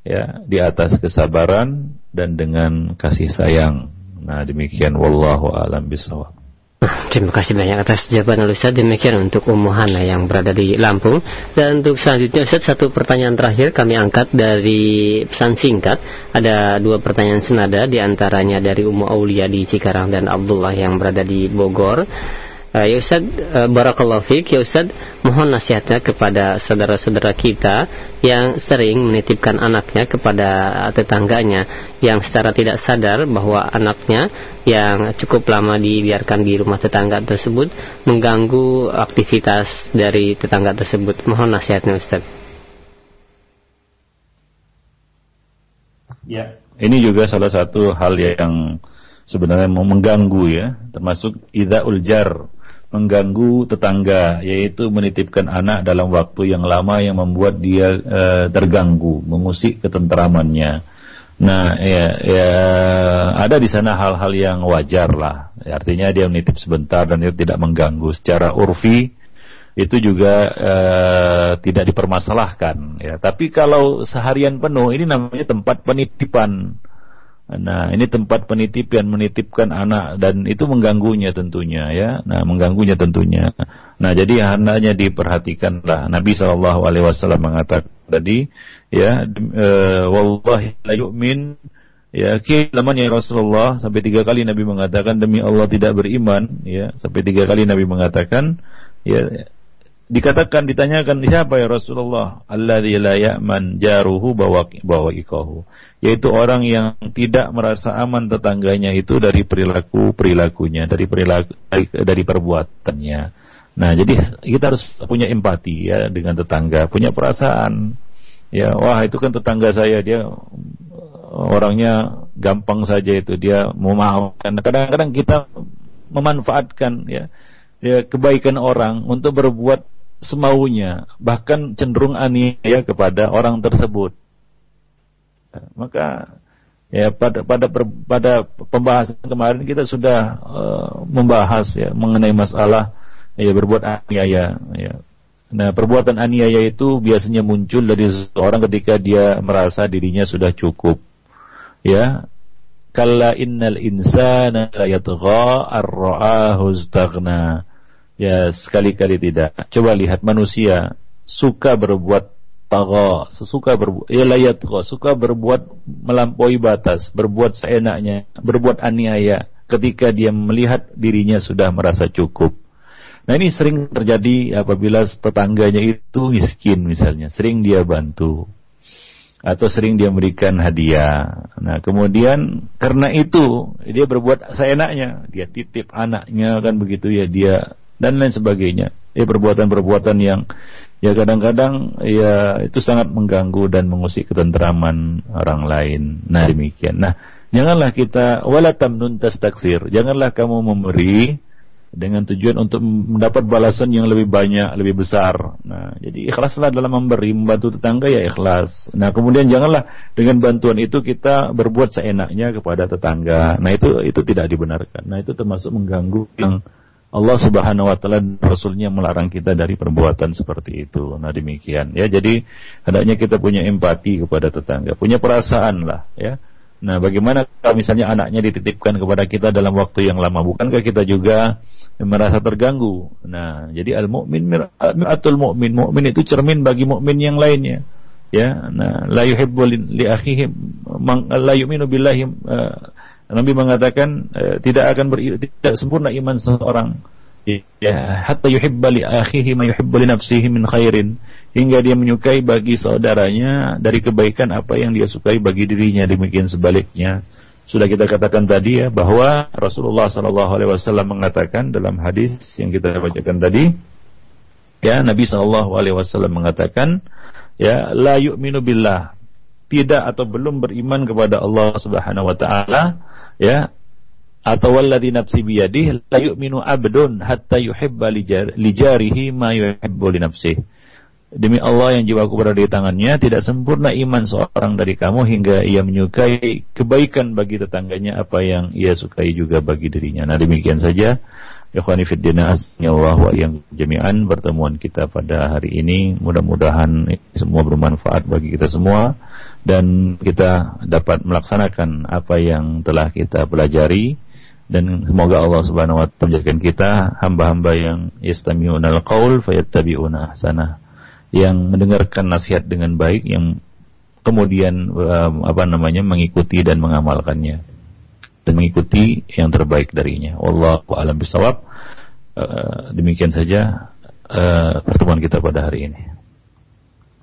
ya di atas kesabaran dan dengan kasih sayang. Nah demikian. Wallahu alam bisawab Terima kasih banyak atas jawaban Ustaz. Demikian untuk Ummu Hana yang berada di Lampung. Dan untuk selanjutnya Ustaz, satu pertanyaan terakhir kami angkat dari pesan singkat. Ada dua pertanyaan senada, di antaranya dari Ummu Aulia di Cikarang dan Abdullah yang berada di Bogor. Uh, ya Ustaz, uh, Barakallahu ya Ustaz, mohon nasihatnya kepada saudara-saudara kita yang sering menitipkan anaknya kepada tetangganya yang secara tidak sadar bahwa anaknya yang cukup lama dibiarkan di rumah tetangga tersebut mengganggu aktivitas dari tetangga tersebut. Mohon nasihatnya Ustaz. Ya, ini juga salah satu hal yang sebenarnya mengganggu ya, termasuk ida uljar mengganggu tetangga yaitu menitipkan anak dalam waktu yang lama yang membuat dia e, terganggu, mengusik ketentramannya. Nah, ya, ya ada di sana hal-hal yang wajar lah. Artinya dia menitip sebentar dan itu tidak mengganggu. Secara urfi itu juga e, tidak dipermasalahkan. Ya, tapi kalau seharian penuh ini namanya tempat penitipan. Nah, ini tempat penitipan menitipkan anak dan itu mengganggunya tentunya ya. Nah, mengganggunya tentunya. Nah, jadi hendaknya diperhatikanlah. Nabi Shallallahu alaihi wasallam mengatakan tadi ya e, wallahi la yu'min ya kilaman ya Rasulullah sampai tiga kali Nabi mengatakan demi Allah tidak beriman ya sampai tiga kali Nabi mengatakan ya dikatakan ditanyakan siapa ya Rasulullah? Alladzi la ya'man jaruhu bawa ikahu yaitu orang yang tidak merasa aman tetangganya itu dari perilaku perilakunya dari perilaku dari, dari perbuatannya. Nah jadi kita harus punya empati ya dengan tetangga punya perasaan. Ya wah itu kan tetangga saya dia orangnya gampang saja itu dia memaafkan. Kadang-kadang kita memanfaatkan ya ya kebaikan orang untuk berbuat semaunya, bahkan cenderung aniaya kepada orang tersebut. Maka ya pada pada pada pembahasan kemarin kita sudah uh, membahas ya mengenai masalah ya berbuat aniaya ya. Nah, perbuatan aniaya itu biasanya muncul dari seorang ketika dia merasa dirinya sudah cukup. Ya. kalla innal insana la yatgha ar-ra'ahu istaghna. Ya, sekali-kali tidak. Coba lihat manusia suka berbuat tagha, sesuka berbuat ya layat suka berbuat melampaui batas, berbuat seenaknya, berbuat aniaya ketika dia melihat dirinya sudah merasa cukup. Nah ini sering terjadi apabila tetangganya itu miskin misalnya, sering dia bantu atau sering dia memberikan hadiah. Nah kemudian karena itu dia berbuat seenaknya, dia titip anaknya kan begitu ya dia dan lain sebagainya. Ya perbuatan-perbuatan yang ya kadang-kadang ya itu sangat mengganggu dan mengusik ketentraman orang lain. Nah demikian. Nah janganlah kita wala tamnun tastaksir. Janganlah kamu memberi dengan tujuan untuk mendapat balasan yang lebih banyak, lebih besar. Nah, jadi ikhlaslah dalam memberi, membantu tetangga ya ikhlas. Nah, kemudian janganlah dengan bantuan itu kita berbuat seenaknya kepada tetangga. Nah, itu itu tidak dibenarkan. Nah, itu termasuk mengganggu yang Allah Subhanahu wa taala Rasulnya melarang kita dari perbuatan seperti itu. Nah, demikian ya. Jadi hendaknya kita punya empati kepada tetangga, punya perasaan lah ya Nah, bagaimana kalau misalnya anaknya dititipkan kepada kita dalam waktu yang lama? Bukankah kita juga merasa terganggu? Nah, jadi al-mu'min mir'atul mu'min. Mu'min itu cermin bagi mukmin yang lainnya. Ya, nah, la yuhibbu li akhihi la yu'minu billahi uh, Nabi mengatakan uh, tidak akan ber, tidak sempurna iman seseorang. Ya hatta yuhibba li akhihi ma yuhibbu li nafsihi min khairin. Hingga dia menyukai bagi saudaranya dari kebaikan apa yang dia sukai bagi dirinya. Demikian sebaliknya. Sudah kita katakan tadi ya bahwa Rasulullah sallallahu alaihi wasallam mengatakan dalam hadis yang kita bacakan tadi ya Nabi sallallahu alaihi wasallam mengatakan ya la yu'minu billah. Tidak atau belum beriman kepada Allah Subhanahu wa taala ya atau walladzi nafsi biyadihi la yu'minu abdun hatta yuhibba li jarihi ma yuhibbu li nafsihi. Demi Allah yang jiwaku berada di tangannya, tidak sempurna iman seorang dari kamu hingga ia menyukai kebaikan bagi tetangganya apa yang ia sukai juga bagi dirinya. Nah demikian saja. Ikhwani fiddina Allah wa yang jami'an. Pertemuan kita pada hari ini mudah-mudahan semua bermanfaat bagi kita semua. Dan kita dapat melaksanakan apa yang telah kita pelajari. Dan semoga Allah Subhanahu wa menjadikan kita hamba-hamba yang yastami'una al-qaul fayattabi'una ahsana yang mendengarkan nasihat dengan baik yang kemudian um, apa namanya mengikuti dan mengamalkannya dan mengikuti yang terbaik darinya. Wallahu a'lam bisawab. Uh, demikian saja uh, pertemuan kita pada hari ini.